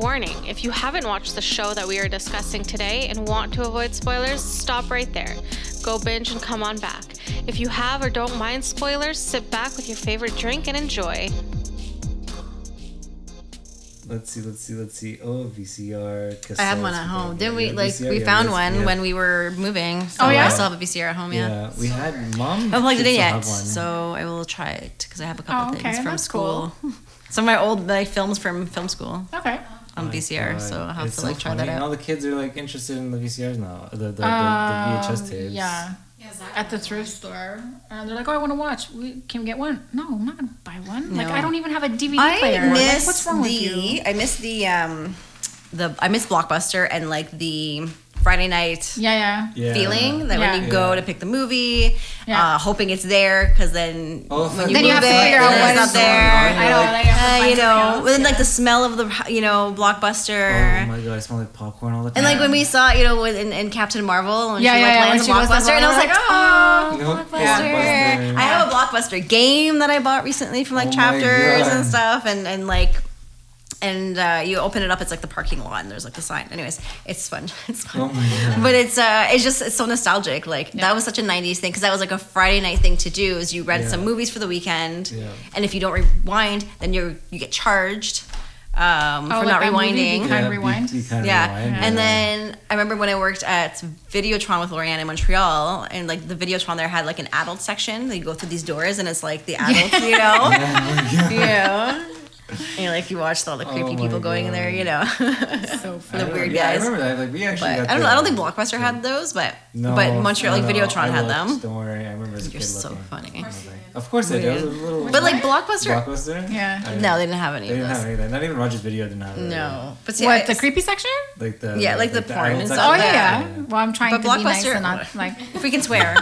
warning if you haven't watched the show that we are discussing today and want to avoid spoilers, stop right there. Go binge and come on back. If you have or don't mind spoilers, sit back with your favorite drink and enjoy. Let's see, let's see, let's see. Oh, VCR. I have one at home. Didn't we? yeah, Like VCR, we yeah, found yes, one yeah. when we were moving. Oh, so Oh, yeah? I still have a VCR at home. Yeah. Yeah, we had mom. I haven't plugged it in still yet, have so I will try it because I have a couple Oh, okay, things from that's school. Some of my old like films from film school Okay. On My VCR, God, so I'll have it's to so like try funny, that And all the kids are like interested in the VCRs now. The the, the, Um, the VHS tapes. Yeah. yeah At the thrift store, and they're like, "Oh, I want to watch. We can we get one." No, I'm not gonna buy one. Like, I don't even have a DVD I player. Like, miss what's wrong the with you? I miss the um the I miss Blockbuster and like the Friday night Yeah, yeah. Yeah. feeling that Yeah. when you go to pick the movie, Yeah. uh, hoping it's there because then Oh, when you Then you move have to figure out and what it's not there. I know, like, you Uh, you know, something else, like the smell of the you know blockbuster. Oh my god, I smell like popcorn all the time. And like when we saw, you know, in, in Captain Marvel, when Yeah, she yeah, like yeah, lands when she goes to blockbuster, and I was like, oh, You know, blockbuster. Blockbuster. I have a blockbuster game that I bought recently from like Oh chapters and stuff, and and like. And uh, you open it up, it's like the parking lot, and there's like the sign. Anyways, it's fun. It's fun. Oh. But it's uh, it's just it's so nostalgic. Like that was such a '90s thing because that was like a Friday night thing to do. Is you rent Yeah. some movies for the weekend, Yeah. and if you don't rewind, then you you get charged um, Oh, for like not that movie rewinding. Kind of rewind? You, kind of Yeah. rewind. And then I remember when I worked at Videotron with Lorianne in Montreal, and like the Videotron there had like an adult section. They go through these doors, and it's like the adults, you know, yeah. And like you watched all the creepy Oh my people going in there, you know, So the weird yeah, I guys. remember that. Like we actually. But got I don't know. the- I don't think Blockbuster had those, but No, but Montreal like no, no, Videotron I had them. Don't worry, I remember as a You're kid so looking. funny. Of course they did. It was a little. But like Blockbuster, Blockbuster. Yeah. No, they didn't have any They of didn't have those. anything. Not even Rogers Video didn't have it. No, but see, What I- the creepy section? Like the Yeah, like the porn adult and stuff. Oh Yeah. yeah, yeah. Well, I'm trying But to be nice Blockbuster- and not like. if we can swear.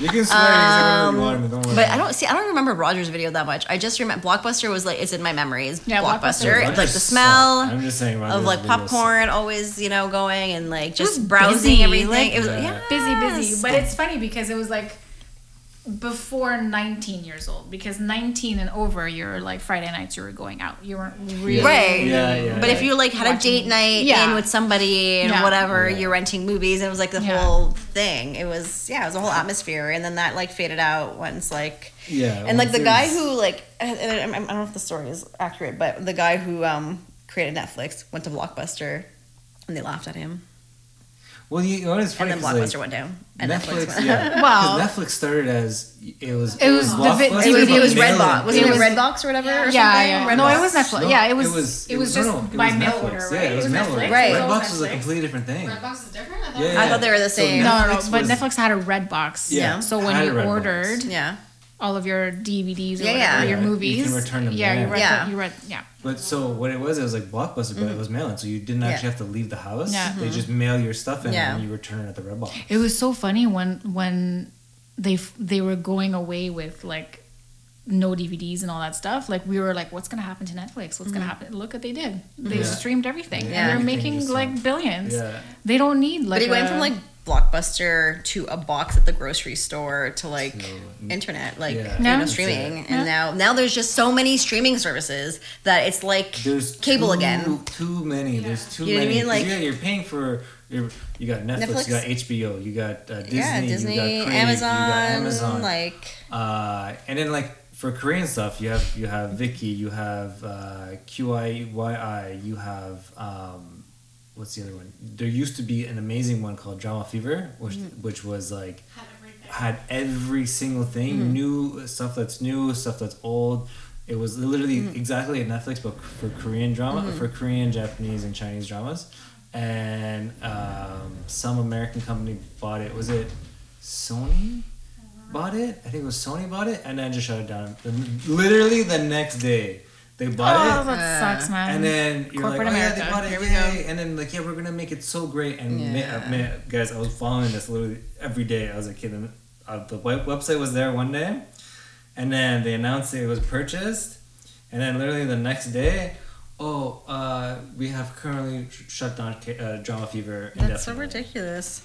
You can swear exactly what you want. Don't worry. Um, But I don't see. I don't remember Rogers Video that much. I just remember Blockbuster was like it's in my memories. Yeah, Blockbuster Blockbuster, like the sucked. smell I'm just saying. Rogers of like Video popcorn, always you know going and like just browsing busy, everything. like- it was Yeah. yeah, busy, busy. But it's funny because it was like before 19 years old. Because 19 and over, you're like Friday nights you were going out. You weren't really right. Yeah, yeah. But if you like had a date night Yeah. in with somebody and Yeah. whatever, Yeah. you're renting movies, and it was like the Yeah. whole thing. It was yeah, it was a whole atmosphere, and then that like faded out once like. Yeah. and like the guy it's- who like and I, I don't know if the story is accurate but the guy who um created netflix went to blockbuster and they laughed at him Well, you know what is and funny? then 'cause, blockbuster like, went down and netflix, Netflix, went yeah. Well- Netflix started as it was. It was the vi- Blockbuster, it was- it was redbox wasn't It it, was- redbox or whatever or Yeah, yeah. No, it was Netflix. No, yeah, it was. It was, no, just no, it by was mail Netflix. order, Yeah, right? it was mail order. Right. Redbox was a completely different thing. Redbox is different. I thought Yeah, I thought they were the So same. No, no, but Netflix had a Redbox. Yeah. So when you ordered yeah all of your DVDs or Yeah, whatever, yeah. your Yeah, you can return them yeah, there. you read, Yeah. The, you read, yeah. But so what it was, it was like Blockbuster, but it mm-hmm. was mail-in, so you didn't actually Yeah. have to leave the house. Yeah. They mm-hmm. just mail your stuff in Yeah. and you return it at the Redbox. It was so funny when when they they were going away with like no DVDs and all that stuff. Like we were like, what's gonna happen to Netflix? What's gonna mm-hmm. happen? Look what they did. They Yeah. streamed everything. Yeah. And they're Everything making like billions. Yeah. They don't need like. but he went from like blockbuster to a box at the grocery store to like To- internet like Yeah. you know streaming it. and now now there's just so many streaming services that it's like There's cable too, again Too many. There's too You know what I many. Like- yeah, you're paying for. You're, you got Netflix, Netflix? You got HBO. You got uh, Disney. yeah disney You got Crave, amazon, You got Amazon. like Uh, and then like for Korean stuff, you have you have Viki, you have uh, iQIYI, you have um, what's the other one? There used to be an amazing one called Drama Fever, which Mm-hmm. which was like Had had every single thing, Mm-hmm. new stuff that's new, stuff that's old. It was literally Mm-hmm. exactly a Netflix, book for Korean drama, for Korean, Japanese, and Chinese dramas. And um, some American company bought it. Was it Sony? Bought it? I think it was Sony bought it, and then just shut it down. The, literally the next day, they bought Oh, it. that sucks, man. And then you're Corporate like, oh yeah, America. they bought it, Here we yay! And then like, yeah, we're gonna make it so great. And Yeah. uh, ma- guys, I was following this literally every day. I was a kid, and uh, the website was there one day, and then they announced it was purchased, and then literally the next day, oh, uh, we have currently sh- shut down uh, Drama Fever. that's so ridiculous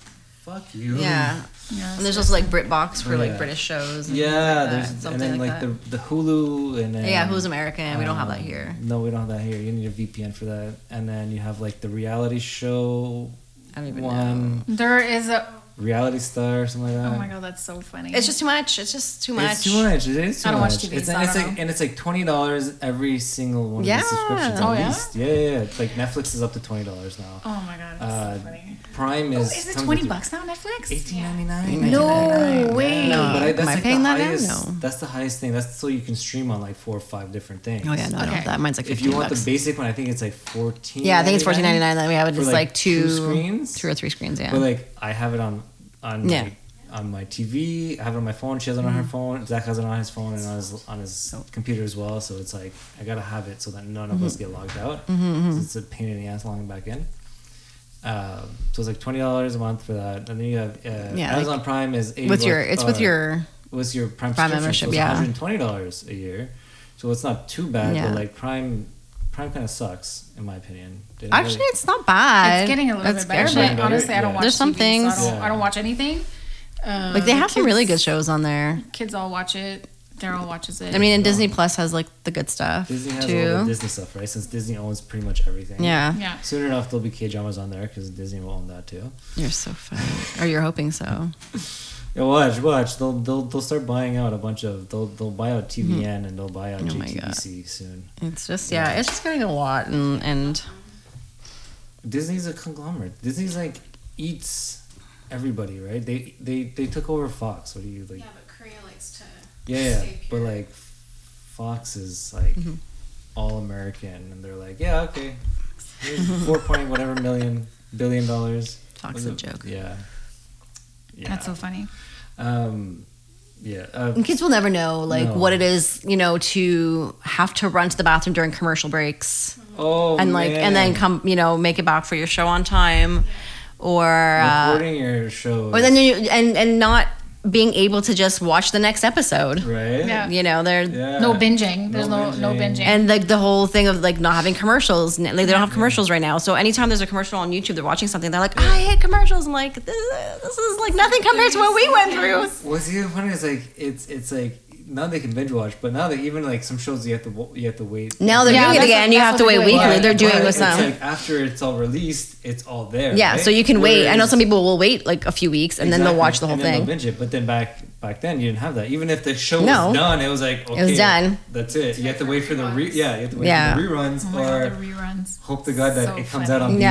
fuck you. Yeah. Yeah, And there's also like BritBox for Oh, like. British shows. And Yeah, things like there's that, and then like, like, that. the the Hulu and then yeah, who's American? We don't have that um, here. No, we don't have that here. You need a VPN for that, and then you have like the reality show I don't even one, There is a. reality star, or something like that. Oh my god, that's so funny. It's just too much. It's just too much. It's too much. It is too I don't watch. TV, it's, so I it's don't like know. and it's like twenty dollars every single one Yeah. of the subscriptions Oh, at yeah? least. Yeah, yeah, yeah. It's like Netflix is up to twenty dollars now. Oh my god, that's Uh, so funny. Prime Oh, is is it twenty with- bucks now, Netflix? Eighteen ninety nine. No way. No. But I, that's Am I paying the that now? highest. No. That's the highest thing. That's so you can stream on like four or five different things. Oh yeah, no, Okay. have that. Mine's like If you want bucks. the basic one, I think it's like fourteen. yeah, I think it's fourteen ninety nine. Then we have it just like, like, two, two screens? two or three screens. Yeah. But like I have it on on Yeah. my, on my TV. I have it on my phone. She has it on her phone. Zach has it on his phone and on his on his computer as well. So it's like I gotta have it so that none of us get logged out. So it's a pain in the ass logging back in. Um, so it's like twenty dollars a month for that, and then you have uh, Yeah, Amazon Prime is 80 with your, it's with uh, your with your Prime, Prime membership, so it's yeah. one hundred twenty dollars a year. So it's not too bad, Yeah. but like Prime, Prime kind of sucks in my opinion. They don't Actually, really- it's not bad. It's getting a little That's bit better, but better, honestly, I don't yeah. watch. There's some TV, things- So I, don't, Yeah. I don't watch anything. Uh, like they the have some really good shows on there. Kids all watch it. Daryl watches it. I mean, and Disney Plus has like the good stuff Disney has all too. the Disney stuff, right? Since Disney owns pretty much everything. yeah. yeah. Soon enough, there'll be K dramas on there because Disney will own that too. you're so funny. Or you're hoping so. Yeah, watch, watch. They'll they'll they'll start buying out a bunch of. They'll they'll buy out TVN and they'll buy out Oh my JTBC soon. It's just yeah, it's just getting a lot, and and Disney's a conglomerate. Disney's like eats everybody, right? They they they took over Fox. What do you like? Yeah, but Korea likes to. Yeah, yeah. But like, Fox is like Mm-hmm. all American, and they're like, yeah, okay, here's four point whatever million billion dollars. Fox Was a joke. Yeah. Yeah. That's so funny. Um, yeah. Uh, kids will never know like No. what it is, you know, to have to run to the bathroom during commercial breaks oh, and like and then come, you know, make it back for your show on time, or uh, recording your show. or then you and and not being able to just watch the next episode. right. Yeah. You know, they're Yeah. No binging. There's no no binging. binging. and like the whole thing of like not having commercials like they don't have commercials right now so anytime there's a commercial on youtube they're watching something they're like i hate commercials i'm like this, this is like nothing compared to what we went through What's even funny is like it's it's like now they can binge watch, but now they even like some shows you have to you have to wait. now they're Yeah, doing it again what- you have to wait weekly But- they're doing but with it's some like after it's all released, it's all there. yeah right? so you can wait i know some people will wait like a few weeks and then they'll watch the whole and then they'll thing binge it. But then back back then you didn't have that. Even if the show No. was done, it was like okay, was done. That's it. You have to wait for the re- yeah, you have to wait Yeah. for the reruns oh my God, or the reruns. hope to God that So it comes funny. out on VHS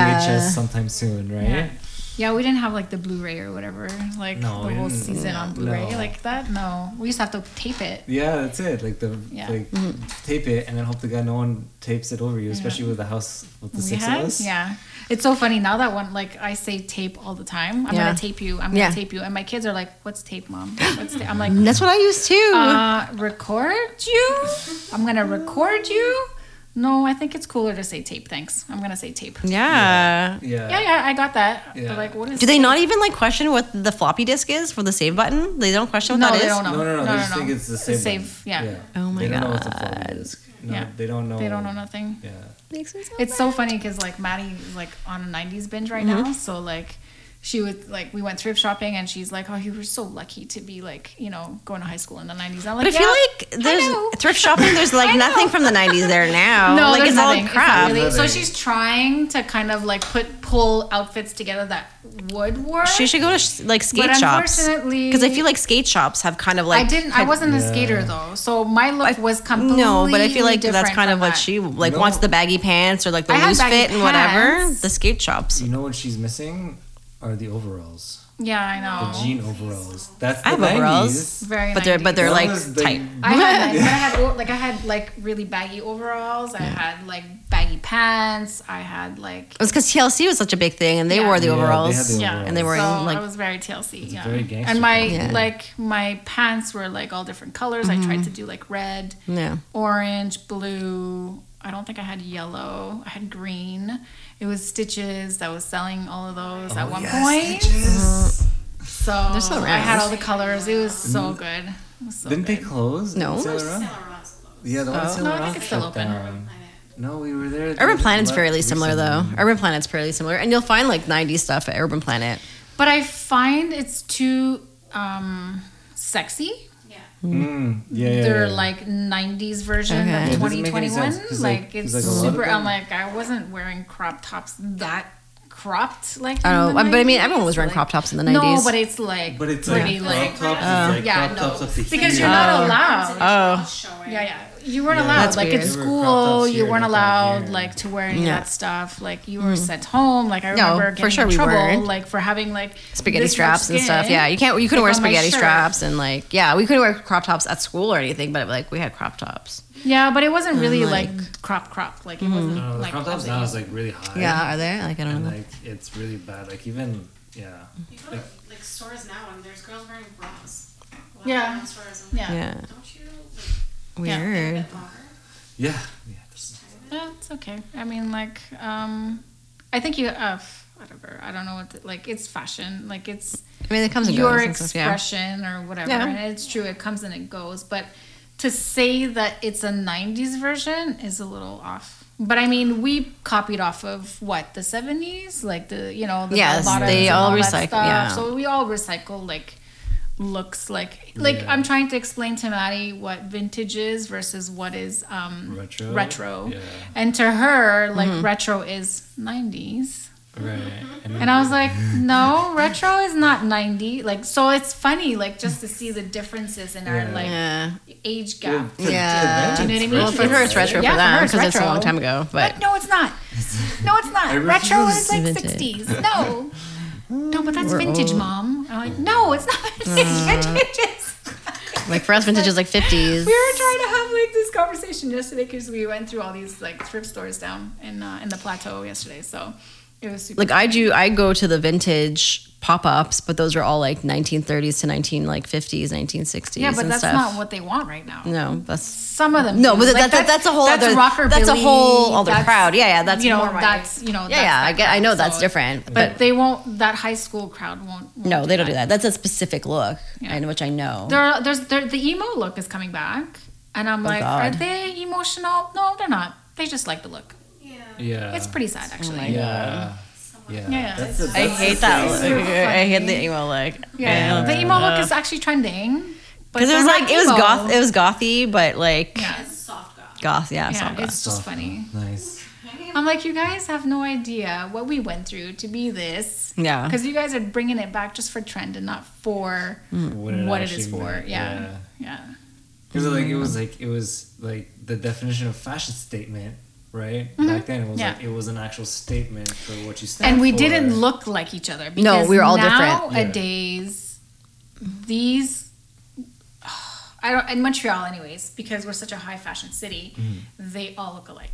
Yeah. sometime soon, right? Yeah. Yeah, we didn't have like the Blu-ray or whatever, like No, the whole didn't- season on Blu-ray, no. like that. No, we used to have to tape it. Yeah, that's it. Like the Yeah. like tape it and then hope to God no one tapes it over you, especially with the house with the we six had, of us. yeah. It's so funny now that one, like I say tape all the time. I'm Yeah. gonna tape you. I'm gonna tape you, and my kids are like, "What's tape, mom? What's tape?" I'm like, that's what i used too uh, record you? I'm gonna record you. No, I think it's cooler to say tape. Thanks. I'm gonna say tape. yeah. Yeah. Yeah, yeah, I got that. Yeah. They're like, what is? Do they tape? not even like question what the floppy disk is for the save button? They don't question what No, that they don't know. No, no, no. No, they no, just no. think it's the It's same. safe, button. yeah. Oh my they don't know what's a God. floppy disk. No, Yeah. they don't know. They don't know nothing. Yeah. Makes me so It's so funny because like Maddie is like on a '90s binge right Mm-hmm. now, so like she would like we went thrift shopping and she's like, "Oh, you were so lucky to be like you know going to high school in the '90s." I'm like, But I "Yeah, feel like there's thrift shopping. There's like nothing from the '90s there now. No, like there's it's nothing. all crap. not really. So she's trying to kind of like put pull outfits together that would work. She should go to like skate but shops unfortunately, because I feel like skate shops have kind of like I didn't. I wasn't a skater though, so my look was completely no, but I feel like that's kind of what that. she like No. wants the baggy pants or like the I loose baggy fit and whatever. The skate shops. You know what she's missing are the overalls, Yeah, I know. the jean overalls. That's the I have 90s. overalls. Very, But they're but they're That like was the- tight. I had, but I had like I had like really baggy overalls. I had like baggy pants. I had like It was because TLC was such a big thing and they Yeah. wore the Yeah, they overalls. had the yeah, And they were so in, like- I was very TLC. It's yeah, very gangster and my Yeah. like my pants were like all different colors. I tried mm-hmm. to do like red, Yeah. orange, blue. I don't think I had yellow. I had green. It was Stitches that was selling all of those at one yes, point. Stitches. So, They're so I had all the colors. It was so good. It was so Didn't they good. close? No. Yeah, the one Oh. Saint No, I think it's still open. down. No, we were there. Urban Planet's le- fairly similar though. Urban Planet's fairly similar, and you'll find like '90s stuff at Urban Planet. but I find it's too um, sexy. Mm, yeah, yeah. They're yeah. like '90s version Okay. of It doesn't make any 2021. sense, 'cause, Like, like- it's 'cause, like, a lot of super. I'm like I wasn't wearing crop tops that cropped like. I don't know, but I mean, everyone was wearing like- crop tops in the '90s. No, 90s. but it's like But it's pretty like, like, crop tops, uh, like yeah, crop no. tops up to because you're not Oh. allowed. Oh. Yeah, yeah. You weren't Yeah. allowed. Like weird. at They were school, tops you weren't allowed here. like to wear any Yeah. of that stuff. Like you were sent home. Like I No, remember for getting sure in we trouble weren't. like for having like spaghetti straps and stuff. Yeah, you can't. You couldn't like, wear spaghetti straps and like yeah, we couldn't wear crop tops at school or anything. But like we had crop tops. Yeah, but it wasn't really like- like, crop crop. Like it mm-hmm. wasn't No, the like crop tops now is like really high. Yeah, are they? Like I don't And know. like it's really bad. Like even yeah. You go to like stores now and there's girls wearing bras. Walk Yeah. around stores Yeah. Yeah, Don't you like Yeah. get a weird. Yeah. Yeah. Yeah, it's okay. I mean, like, um, I think you, uh, whatever. I don't know what, to, like, it's fashion. Like, it's I mean, it comes and your goes. and stuff, yeah. expression or whatever. Yeah. And it's true, it comes and it goes. But to say that it's a 90s version is a little off. But I mean, we copied off of what, the 70s? Like, the, you know, the Yes, bell bottoms they and all recycle- yeah. So we all recycle, like, looks like like Yeah. I'm trying to explain to Maddie what vintage is versus what is um Retro? retro. Yeah. And to her, like Mm-hmm. retro is 90s. right. And I was like, no, retro is not 90. Like, so it's funny, like, just to see the differences in our, Yeah. like, Yeah, age gap. to- to Yeah. Do you know what I mean? well, for her it's retro Yeah, for for her them because it's a long time ago. But But no, it's not. No, it's not. Retro refuse. is like 60s. No. No, but that's We're vintage, old. mom. I'm like, no, it's not vintage. vintage is. like for us, vintage is like fifties. We were trying to have like this conversation yesterday because we went through all these like thrift stores down in uh, in the plateau yesterday. So it was super. Like I do, I go to the vintage pop-ups, but those are all like 1930s to 19 like 50s, 1960s. yeah, but and that's stuff. not what they want right now. No, that's Some of them. no, do. but Like, that's, that's a whole that's other. rockabilly, That's a whole other that's, crowd. Yeah, yeah, that's you know more my- that's you know yeah, yeah. I that get. I crowd, know that's so- different, But, but, they won't. That high school crowd won't. won't no, they don't do that. That's a specific look, Yeah. I which I know. There, are- there's there, the emo look is coming back, and I'm oh, like, are Oh, they emotional? No, they're not. They just like the look. Yeah. Yeah. It's pretty sad oh actually. my Yeah. Yeah. Yeah. That's the, I hate that. thing. Look. I hate the emo look. Yeah, the emo look is actually trending. Because it was like it was emo. goth. It was gothy, but like Yeah. It's soft goth. goth. Yeah, Yeah, soft goth. it's just funny. Nice. I'm like, you guys have no idea what we went through to be this. Yeah. Because you guys are bringing it back just for trend and not for mm. What it, what it is for. meant, Yeah. Yeah. Because like it was mm. like it was like the definition of fashion statement, right? Back then it was Mm-hmm. Yeah. like it was an actual statement for what you stand And we for. didn't look like each other. No, we were all different. Yeah. Nowadays, these. I don't in Montreal, anyways, because we're such a high fashion city. Mm-hmm. They all look alike.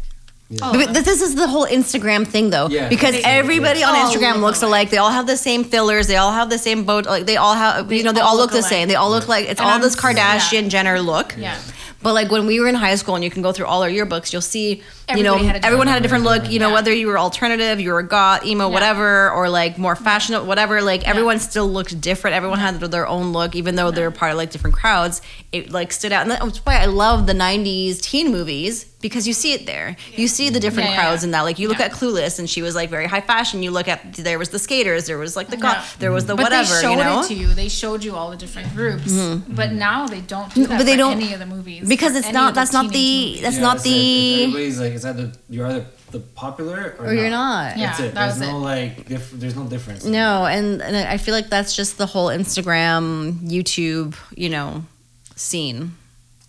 Yeah. All But this is the whole Instagram thing, though, Yeah. because They- everybody on Instagram look looks alike. They all have the same fillers. They all have the same boat. Like they all have, you know, they all look the same. They all look like it's And all I'm this Kardashian yeah. Jenner look. Yeah. But like when we were in high school, and you can go through all our yearbooks, you'll see, you know, had everyone had a different different look. You know, Yeah. whether you were alternative, you were goth, emo, Yeah. whatever, or like more fashionable, whatever. Like everyone still looked different. Everyone had their own look, even though they were part of like different crowds. It like stood out, and that's why I love the '90s teen movies because you see it there. You see the different Yeah, yeah, crowds yeah. in that. Like you look Yeah. at Clueless, and she was like very high fashion. You look at there was the skaters, there was like the Yeah. goth, there was the But whatever. they showed you know, it to you. They showed you all the different groups. Mm-hmm. But now they don't do that But they for don't- any of the movies. because it's not. That's not the. movies. That's Yeah, not it's like, the. Everybody's like it's either you're either the popular or, Or you're not. not. Yeah, That's it. that There's no it. like diff- there's no difference. No, and, and I feel like that's just the whole Instagram, YouTube, you know, scene,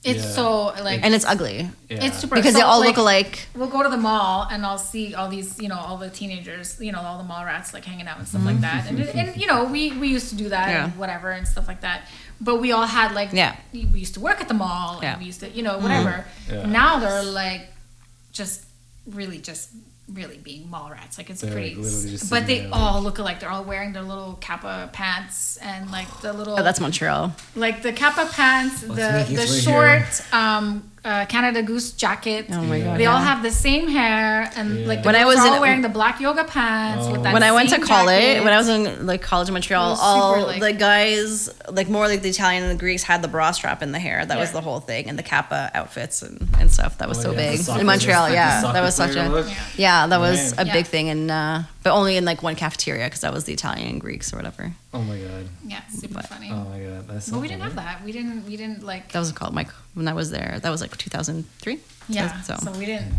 It's Yeah. so like and it's ugly Yeah. it's super because they all like, look alike. We'll go to the mall and I'll see all these, you know, all the teenagers, you know, all the mall rats like hanging out and stuff like that. And, and you know, we we used to do that Yeah. and whatever and stuff like that. But we all had like, Yeah. we used to work at the mall Yeah. and we used to, you know, whatever. Mm. Yeah. Now they're like, just really just really being mall rats. Like it's They're, pretty, like, but they there, all look alike. They're all wearing their little kappa pants and like the little Oh, that's Montreal. like the kappa pants, the the its way short um uh, Canada Goose jacket. Oh my god. They all have the same hair and Yeah. like the When I girls was are all in- wearing the black yoga pants with that when I went to college, jacket. when I was in like college in Montreal, It all super, like- the guys, like more like the Italian and the Greeks, had the bra strap in the hair. That was the whole thing, and the kappa outfits and, and stuff. That was Oh, so yeah, big in Montreal. the Yeah, that was such a look. Yeah. yeah, that was Right. a big Yeah. thing, and uh, but only in like one cafeteria because that was the Italian and Greeks or whatever. Oh my god. yeah, super funny. Oh my god. That's so but we didn't have that. We didn't. We didn't like. That was called Mike when I was there. That was like 2003. Yeah. So, So, we didn't.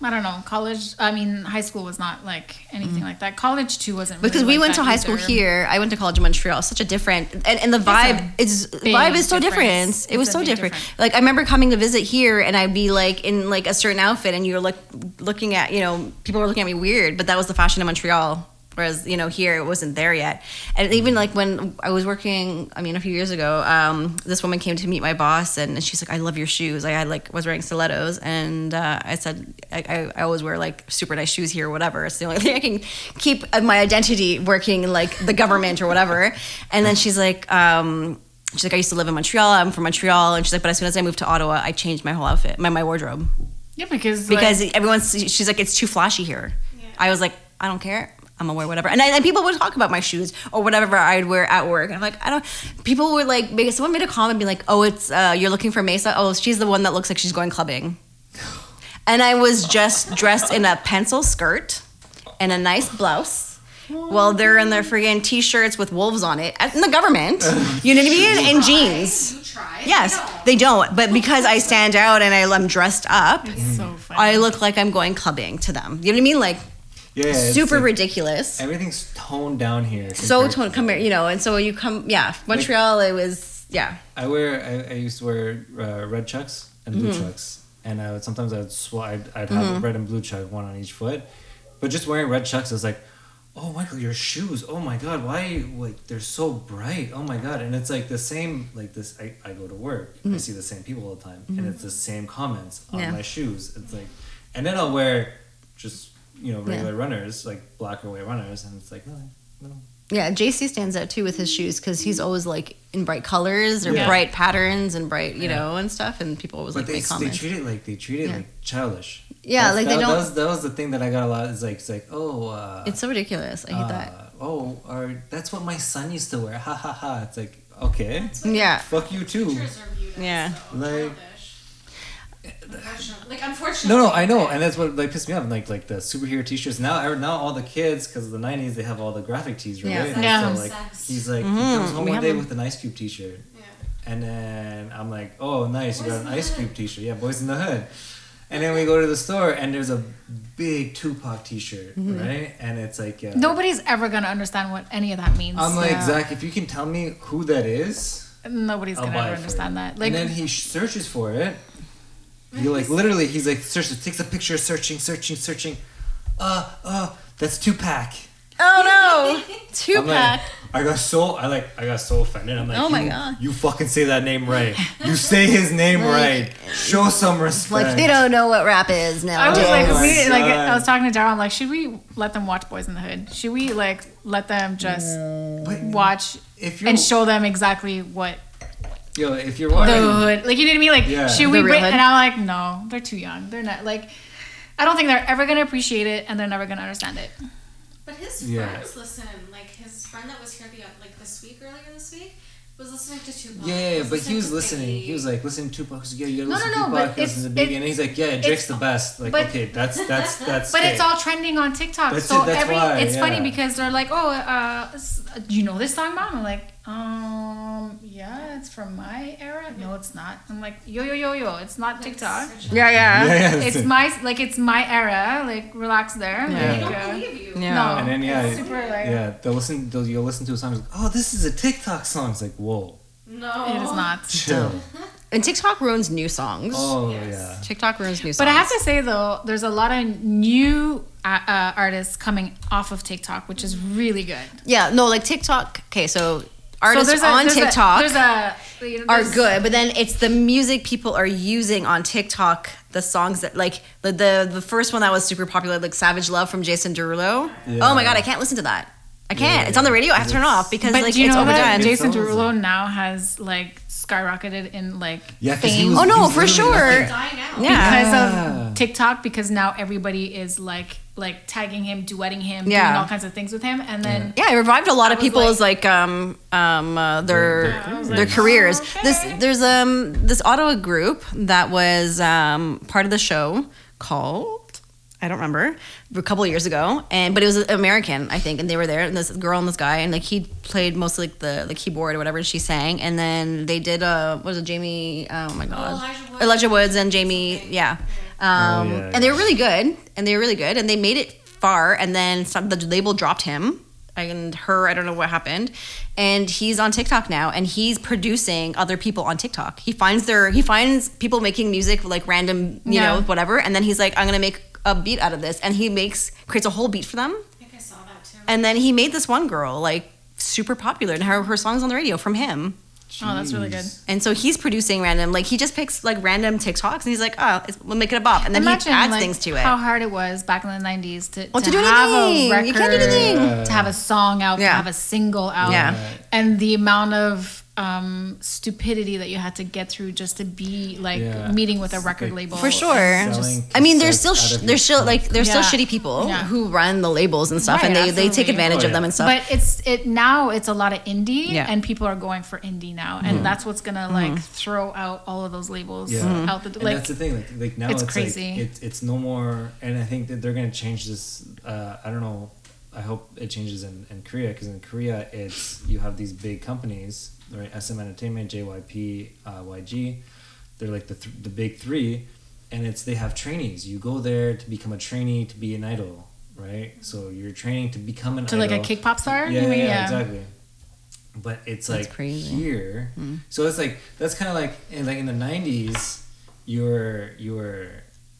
I don't know. College. I mean, high school was not like anything like that. College too wasn't. Mm-hmm. because we like went to high school here. I went to college in Montreal. Such a different and, and the vibe is vibe is so difference. different. It was It's so different. difference. Like I remember coming to visit here and I'd be like in like a certain outfit and you're like looking at you know people were looking at me weird, but that was the fashion in Montreal. Whereas you know here it wasn't there yet, and even like when I was working, I mean a few years ago, um, this woman came to meet my boss and she's like, "I love your shoes." I had like was wearing stilettos, and uh, I said, I, I, "I always wear like super nice shoes here, or whatever. It's the only thing I can keep my identity working in like the government or whatever." And then she's like. Um, She's like, I used to live in Montreal. I'm from Montreal, and she's like, but as soon as I moved to Ottawa, I changed my whole outfit, my my wardrobe, Yeah, because like, because everyone's. She's like, it's too flashy here. I was like, I don't care. I'm gonna wear whatever. And, I, and people would talk about my shoes or whatever I'd wear at work. And I'm like, I don't. People would like, someone made a comment, and be like, oh, it's uh, you're looking for Mesa. Oh, she's the one that looks like she's going clubbing. And I was just dressed in a pencil skirt and a nice blouse. Well, they're in their friggin' t-shirts with wolves on it in the government. You know what I mean? And jeans. Yes, they don't. But because I stand out and I, I'm dressed up, so. I look like I'm going clubbing to them. You know what I mean? Like Yeah. super like- ridiculous. Everything's toned down here. So compared- tone, come here, you know. And so you come, yeah. Montreal, it was, yeah. I wear. I, I used to wear uh, red chucks and blue Mm-hmm. chucks, and I would sometimes I'd sw- I'd, I'd have a red and blue chuck, one on each foot. But just wearing red chucks, is like, oh Michael, your shoes. Oh my god, why like they're so bright? Oh my god, and it's like the same like this. I, I go to work, I see the same people all the time, and it's the same comments on Mm-hmm. Yeah. my shoes. It's like, and then I'll wear just you know Yeah. regular runners like black or white runners, and it's like no, no. Yeah, JC stands out too with his shoes because he's always like in bright colors or Yeah. bright patterns and bright, you Yeah. know, and stuff. And people always But like they, make they treat it like they treat it Yeah. like childish. Yeah, That's- like they that, don't- That was, that was the thing that I got a lot. Is like it's like oh. Uh, It's so ridiculous. I hate uh, that. Oh, or that's what my son used to wear. Ha ha ha. It's like okay, Yeah. fuck you too. Pictures are viewed as, Yeah. though, Like- childish. Unfortunately, like unfortunately. No, no, I know, and that's what like pissed me off. Like like the superhero T-shirts now. Now all the kids, because of the '90s, they have all the graphic tees, right? Yeah. And Yeah. So like he's like he Mhm, comes home we one day them. with an Ice Cube T-shirt, Yeah. and then I'm like, oh nice, you got an Ice Cube T-shirt. Yeah, Boys in the Hood. And then we go to the store, and there's a big Tupac T-shirt, Mm-hmm. right? And it's like uh, Nobody's ever gonna understand what any of that means. I'm like Yeah. Zach, if you can tell me who that is, Nobody's I'll gonna ever understand that. Like, and then he searches for it. He like literally, he's like searches, takes a picture, searching, searching, searching. Uh, uh, that's Tupac. Oh no, I'm two like, pack. I got so I like I got so offended. I'm like, Oh my you, God. you fucking say that name right. You say his name right. Show some respect. Like they don't know what rap is now. I was Oh like, we, like I was talking to Daryl. I'm like, should we let them watch Boys in the Hood? Should we like let them just But watch if and show them exactly what yo, if you're the hood? Like you know what I mean? Like Yeah. should we real bring? And I'm like, no, they're too young. They're not like. I don't think they're ever gonna appreciate it, and they're never gonna understand it. But his Yeah. friends listen. Like his friend that was here the like this week earlier this week was listening to Tupac. yeah, yeah, yeah, but he was listening. Biggie. He was like, listen to Tupac. He's like, yeah, you gotta No, listen no, to no, Tupac. but Listen to it's- Biggie, and he's like, yeah, Drake's the best. Like, but- okay, that's that's that's. But okay. it's all trending on TikTok. That's so it, that's every why, it's funny because they're like, oh, uh, do you know this song, mom? I'm like, um, yeah, it's from my era. No, it's not. I'm like, yo, yo, yo, yo, it's not TikTok. Yeah, yeah. Yeah, yeah, It's my like it's my era. Like relax there. Yeah. They Like, don't uh, believe you. Yeah. no, And then yeah, it's super like yeah, they'll listen. They'll you'll listen to a song. Like, oh, this is a TikTok song. It's like, whoa, No. it is not. chill. And TikTok ruins new songs. Oh Yes. yeah. TikTok ruins new songs. But I have to say though, there's a lot of new uh, uh, artists coming off of TikTok, which is really good. Yeah, no, like TikTok. Okay, so artists there's a- on there's a- TikTok there's a you know, are good, but then it's the music people are using on TikTok. The songs that like the the, the first one that was super popular, like Savage Love from Jason Derulo. Yeah. Oh my god, I can't listen to that. I can't. Yeah, it's on the radio. I have to turn it off because But like do you it's know overdone. that Jason Derulo now has like skyrocketed in like Yeah, 'cause he fame was- Oh, no, for sure. nothing. Dying out. Yeah. because of TikTok because now everybody is like like tagging him, duetting him, Yeah. doing all kinds of things with him, and then Yeah, it revived a lot of people's like, um um uh, their Yeah, their like, careers. okay. This there's um this Ottawa group that was um part of the show called I don't remember a couple of years ago, and but it was American I think, and they were there, and this girl and this guy, and like he played mostly like the the keyboard or whatever, and she sang, and then they did uh what was it Jamie? Oh my god, Elijah Woods. Elijah Woods and Jamie, yeah. Um, Oh, yeah, and they were really good, and they were really good, and they made it far, and then some, the label dropped him and her. I don't know what happened, and he's on TikTok now, and he's producing other people on TikTok. He finds their he finds people making music like random, you Yeah. know, whatever, and then he's like, I'm gonna make a beat out of this, and he makes creates a whole beat for them, I think I saw that too. and then he made this one girl like super popular, and her her songs on the radio from him. Oh, that's really good. And so he's producing random, like he just picks like random TikToks, and he's like, "Oh, it's, we'll make it a bop," and then Imagine he adds like, things to it. How hard it was back in the '90s to, to, to do have anything. a record, You can't do anything. to have a song out, Yeah. to have a single out, Yeah. And the amount of um, stupidity that you had to get through just to be like Yeah. meeting with a record Like, label. For sure. Selling I mean, there's still cassettes sh- there's still like there's Yeah. still shitty people Yeah. who run the labels and stuff, Right, and they, they take advantage Oh, of them and stuff. But it's it now it's a lot of indie Yeah. and people are going for indie now and that's what's gonna like throw out all of those labels Yeah. out the And like that's the thing. Like, like now it's it's, crazy. Like, it's it's no more. And I think that they're gonna change this. Uh, I don't know. I hope it changes in, in Korea because in Korea it's you have these big companies, right? SM Entertainment, JYP, uh, YG. They're like the th- the big three, and it's they have trainees. You go there to become a trainee to be an idol, right? So you're training to become an to idol. like a K-pop star Yeah, yeah, mean? yeah, exactly. But it's That's like crazy. here, so it's like that's kind of like in like in the '90s, you were you were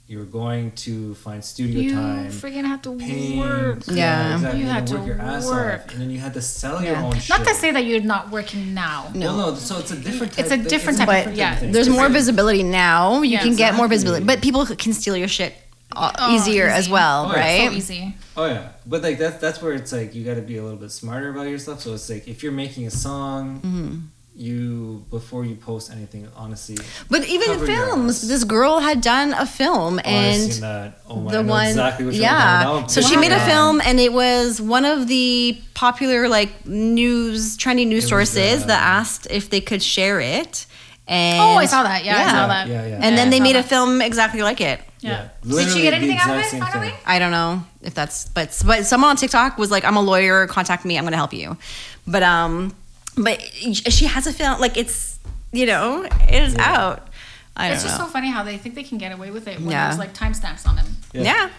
you were going to find studio you time, freaking have to paying, work Yeah. exactly, You and had to work your ass work. off, and then you had to sell your Yeah. own shit. not to say that you're not working now No. Well, no, so it's a different. Type, It's a different a type of- different yeah, thing. there's It's more like- visibility now. You Yeah, can get more visibility, but people can steal your shit uh, Oh, easier as easy. well, Oh, yeah. right? so easy Oh yeah, but like that's that's where it's like you got to be a little bit smarter about yourself. So it's like if you're making a song, Mm-hmm. You before you post anything, honestly. But even in Cover your films, this girl had done a film, Oh, I've and seen that. Oh my, the I know one exactly what you're yeah. about. so she made a film and it was one of the popular like news trendy news It was, sources uh, that asked if they could share it. And oh I saw that. Yeah, I saw that. Yeah, yeah. and then I they saw made a film exactly like it. Yeah, did she get anything out of it finally? i don't know if that's but but someone on tiktok was like i'm a lawyer contact me i'm gonna help you. But um but she has a feeling like it's you know it is Yeah. out i don't it's know just so funny how they think they can get away with it when Yeah. there's like timestamps on them yeah.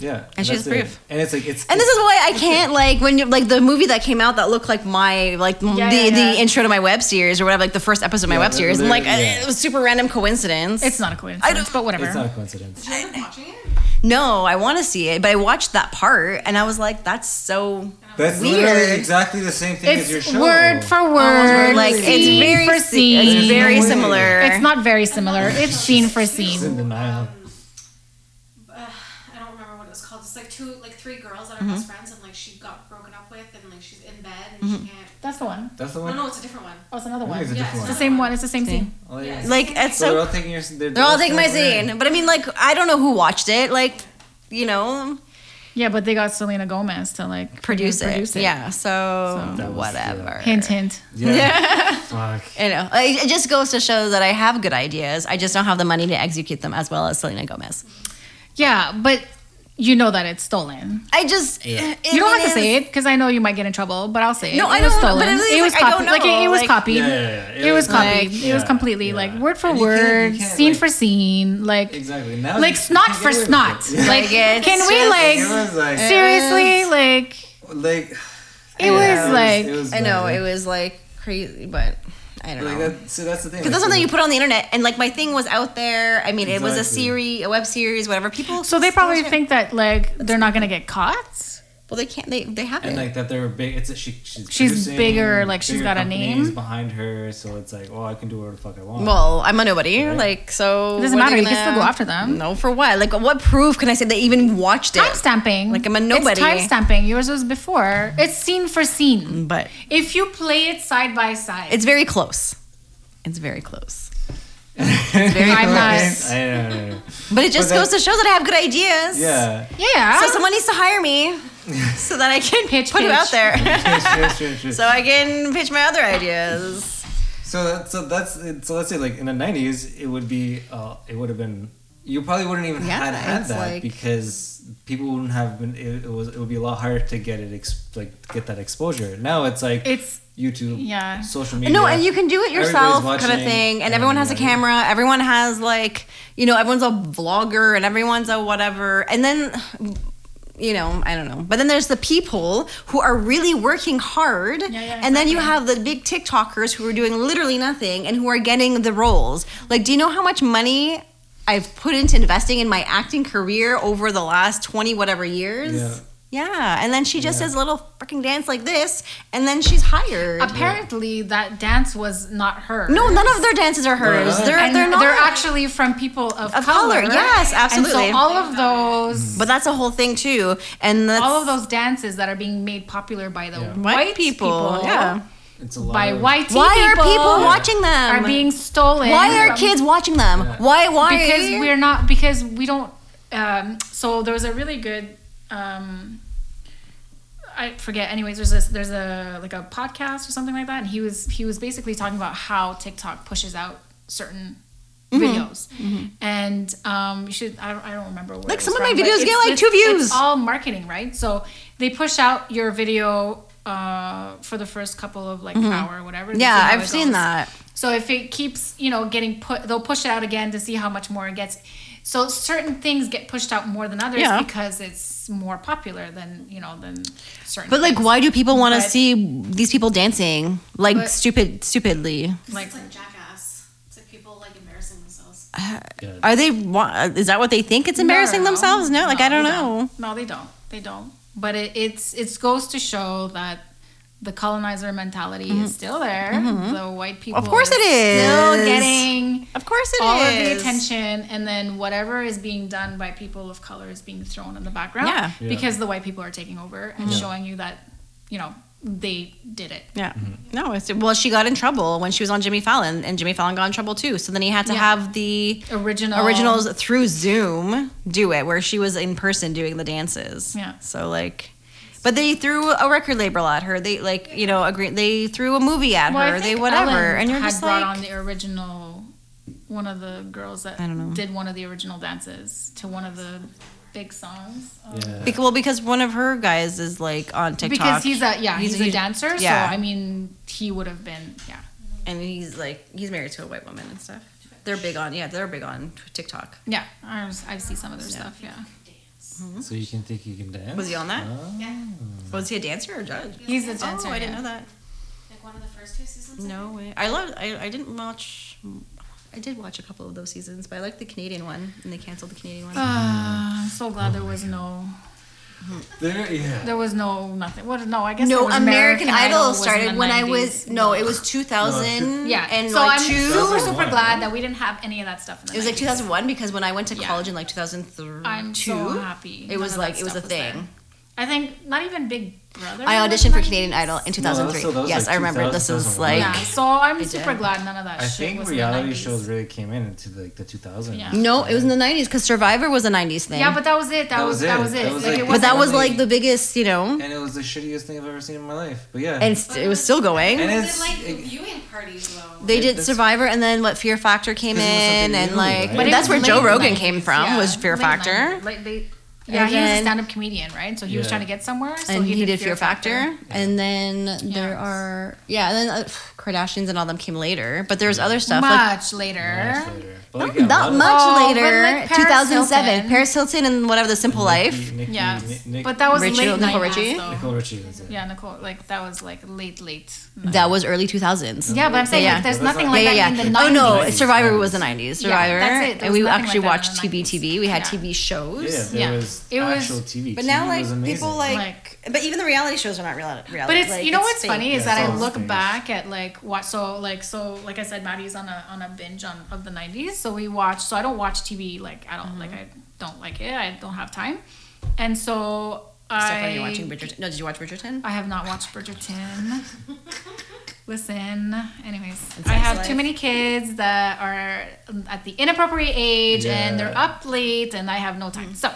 Yeah, And she has that's it. proof. And it's like it's And this is why I can't like when you like the movie that came out that looked like my like Yeah, the yeah, yeah. the intro to my web series or whatever like the first episode of my Yeah, web series. I'm like literally, yeah. it was super random coincidence. it's not a coincidence don't- but whatever it's not a coincidence. Did you end watching it? no, I want to see it, but I watched that part and I was like, that's so That's Weird. literally exactly the same thing as your it's show. word for word like it's scene very for scene it's very No way. similar. It's not very similar. It's scene for It's in scene. denial. Uh, I don't remember what it was called. It's like two, like three girls that are Mm-hmm. best friends, and like she got broken up with, and like she's in bed and she can't. That's the one. That's the No, one. no, no, it's a different one. Oh, it's another one. it's a Yeah, different It's the same one. It's the same scene. Oh, yeah. Yeah. like it's So they're all taking your. They're, they're all taking my scene, but I mean like I don't know who watched it. Like you know, Yeah, but they got Selena Gomez to like produce it. Produce it. Yeah, so, That was- whatever. Hint, hint. Yeah. Fuck. You know, it it just goes to show that I have good ideas. I just don't have the money to execute them as well as Selena Gomez. Yeah, but you know that it's stolen. I just You don't have to say it because I know you might get in trouble, but I'll say it. No, it I was don't- stolen. but it was like, I copied. Like it, was copied. Yeah, yeah, yeah. It, was copied. it was completely yeah. like word for And you can't- word, you can't, scene like- for scene, like Exactly. Now like you- snot you for can't get away snot. with it. Like, it's can we just- like It was like seriously like like. It was like- I know it was like crazy, but I don't Like know. that, so that's the thing. Because that's something you put on the internet, and like my thing was out there. I mean, it was a series, a web series, whatever. People. so they probably still- think that like they're not gonna get caught. Well, they can't. They they have and it. like that they're big. It's a, she, she's She's bigger, like, she's got a name. behind her, so it's like, oh, I can do whatever the fuck I want. well, I'm a nobody. Right. Like so. It doesn't what are matter, you can still go after them. No, for what? Like, what proof can I say they even watched it? Time stamping. Like, I'm a nobody. It's time stamping. Yours was before. It's scene for scene. But If you play it side by side, it's very close. It's very close. very I'm not- I know, I know. But it just But goes to show that I have good ideas. Yeah. yeah. So someone needs to hire me so that I can Pitch, put it out there. Sure, sure, sure. so I can pitch my other ideas. So that, so that's so let's say like in the nineties it would be uh it would have been you probably wouldn't even Yeah, had had that like- because people wouldn't have been it, it was it would be a lot harder to get it ex, like get that exposure. Now it's like it's YouTube, Yeah. social media. No, and you can do it yourself, kind of thing. And everyone has a camera. Everyone has like, you know, everyone's a vlogger and everyone's a whatever. And then, you know, I don't know. But then there's the people who are really working hard. yeah, and then you have the big TikTokers who are doing literally nothing and who are getting the roles. Like, do you know how much money I've put into investing in my acting career over the last 20 whatever years? Yeah. Yeah, and then she just Yeah. does a little freaking dance like this, and then she's hired. apparently that dance was not her. No, none of their dances are hers. Right. They're and they're not. actually from people of, Of color, yes, absolutely. And so all of those, but that's a whole thing too, and that's all of those dances that are being made popular by the Yeah. white, white, people. Yeah. it's a lot by of, white Why are people Yeah. watching them? are being stolen. Why are from- kids watching them? Yeah. Why? Why? because we're not because we don't um so there was a really good um I forget anyways there's this there's a like a podcast or something like that and he was he was basically talking about how TikTok pushes out certain Mm-hmm. videos and um you should I don't, I don't remember Like, some of my from, videos get, like, two views. it's all marketing right so they push out your video uh for the first couple of like hour or whatever Mm-hmm. yeah, I've seen that. So if it keeps, you know, getting put, they'll push it out again to see how much more it gets. So certain things get pushed out more than others Yeah. because it's more popular than you know than certain. But like, things. why do people want to see these people dancing like But- stupid, stupidly? Like It's like jackass. It's like people like embarrassing themselves. Uh, yeah. Are they? wa- uh, Is that what they think? It's embarrassing no, themselves? No, like I don't they know. No, they don't. They don't. But it, it's it goes to show that the colonizer mentality is still there. The white people, Mm-hmm. Of course are it still getting Of course it is. all of the attention and then whatever is being done by people of color is being thrown in the background Yeah. Yeah. because the white people are taking over and Yeah. showing you that you know they did it Yeah. No, it's well, she got in trouble when she was on Jimmy Fallon, and Jimmy Fallon got in trouble too. So then he had to Yeah. have the original originals through Zoom do it, where she was in person doing the dances. Yeah. So like, but they threw a record label at her. They like, you know, agree. They threw a movie at Well, her. They whatever, Ellen and you're had just brought like, on the original one of the girls that I don't know. did one of the original dances to one of the big songs Um, Yeah. Bec- well, because one of her guys is like on TikTok because he's a yeah he's, a huge- dancer yeah. so i mean he would have been yeah and he's like he's married to a white woman and stuff. They're big on yeah, they're big on TikTok. yeah i was i see some of their stuff yeah Mm-hmm. So you can think you can dance. Was he on that? Oh. Yeah. Was he a dancer or a judge? he's a dancer oh, I didn't yeah. know that. Like one of the first two seasons. I No think. way. I love. I, I didn't watch. I did watch a couple of those seasons, but I liked the Canadian one, and they canceled the Canadian one. Ah, mm. i'm so glad there oh was no Mm-hmm. There, yeah. there was no nothing what no i guess no, was American, Idol was in started the when I was no, it was 2000. yeah and so like i'm two. super super glad right? that we didn't have any of that stuff in the It was like 2001 because when I went to Yeah. college in like 2003, i'm so happy It was like it was a thing. there. Thing. i think not even big brother I auditioned for Canadian Idol in No, that 2003. so that was yes, like I remember. This 2000, was like yeah, so I'm I super did. glad none of that I shit think was reality in the 90s. shows really came in into like the 2000s. Yeah. no, it was in the 90s because Survivor was a 90s thing. Yeah, but that was it. That, That was, was that it. was it. That was Like, like- it but that was wasn't like the biggest, you know, And it was the shittiest thing I've ever seen in my life. But yeah. and it's, it was still going. And it's- like it- viewing parties though. They did Survivor, and then what Fear Factor came in, and like, but that's where Joe Rogan came from was Fear Factor, 90s. Like they, yeah, And he was a then- stand-up comedian, right? So he was trying to get somewhere. So and he, he, did Fear Factor, and then there are yeah, and then uh, Kardashians and all them came later, but there was other stuff like Much later. Much later. But not like, yeah, a that lot of- much Oh, later, like Paris 2007, Hilton. Paris Hilton and whatever the Simple Life. Nicki- Nicki- Yeah, Ni- Nick- but that was Richie- late Nicole 90s, Richie? though. Nicole Richie was it. Yeah, Nicole. Like that was like late, late. That was early 2000s. Yeah, but I'm saying Yeah. like, there's nothing like yeah, that yeah, in the 90s. Oh no, 90s. Survivor was the 90s. Yeah, Survivor, that's it. And we actually like watched TV. TV. We had TV shows. Yeah. Was just It was- actual TV. But TV now, like was people like, Like- but even the reality shows are not real. reality But it's like, you know it's what's fake. funny is that I look staged. back at like what so like so like I said Maddie's on a on a binge on of the 90s so we watch so I don't watch TV like at all Mm-hmm. like I don't like it I don't have time and so Except I when you're watching Bridgerton. No, did you watch Bridgerton? I have not watched Bridgerton. Listen, anyways, I have Life. too many kids that are at the inappropriate age and they're up late and I have no time. So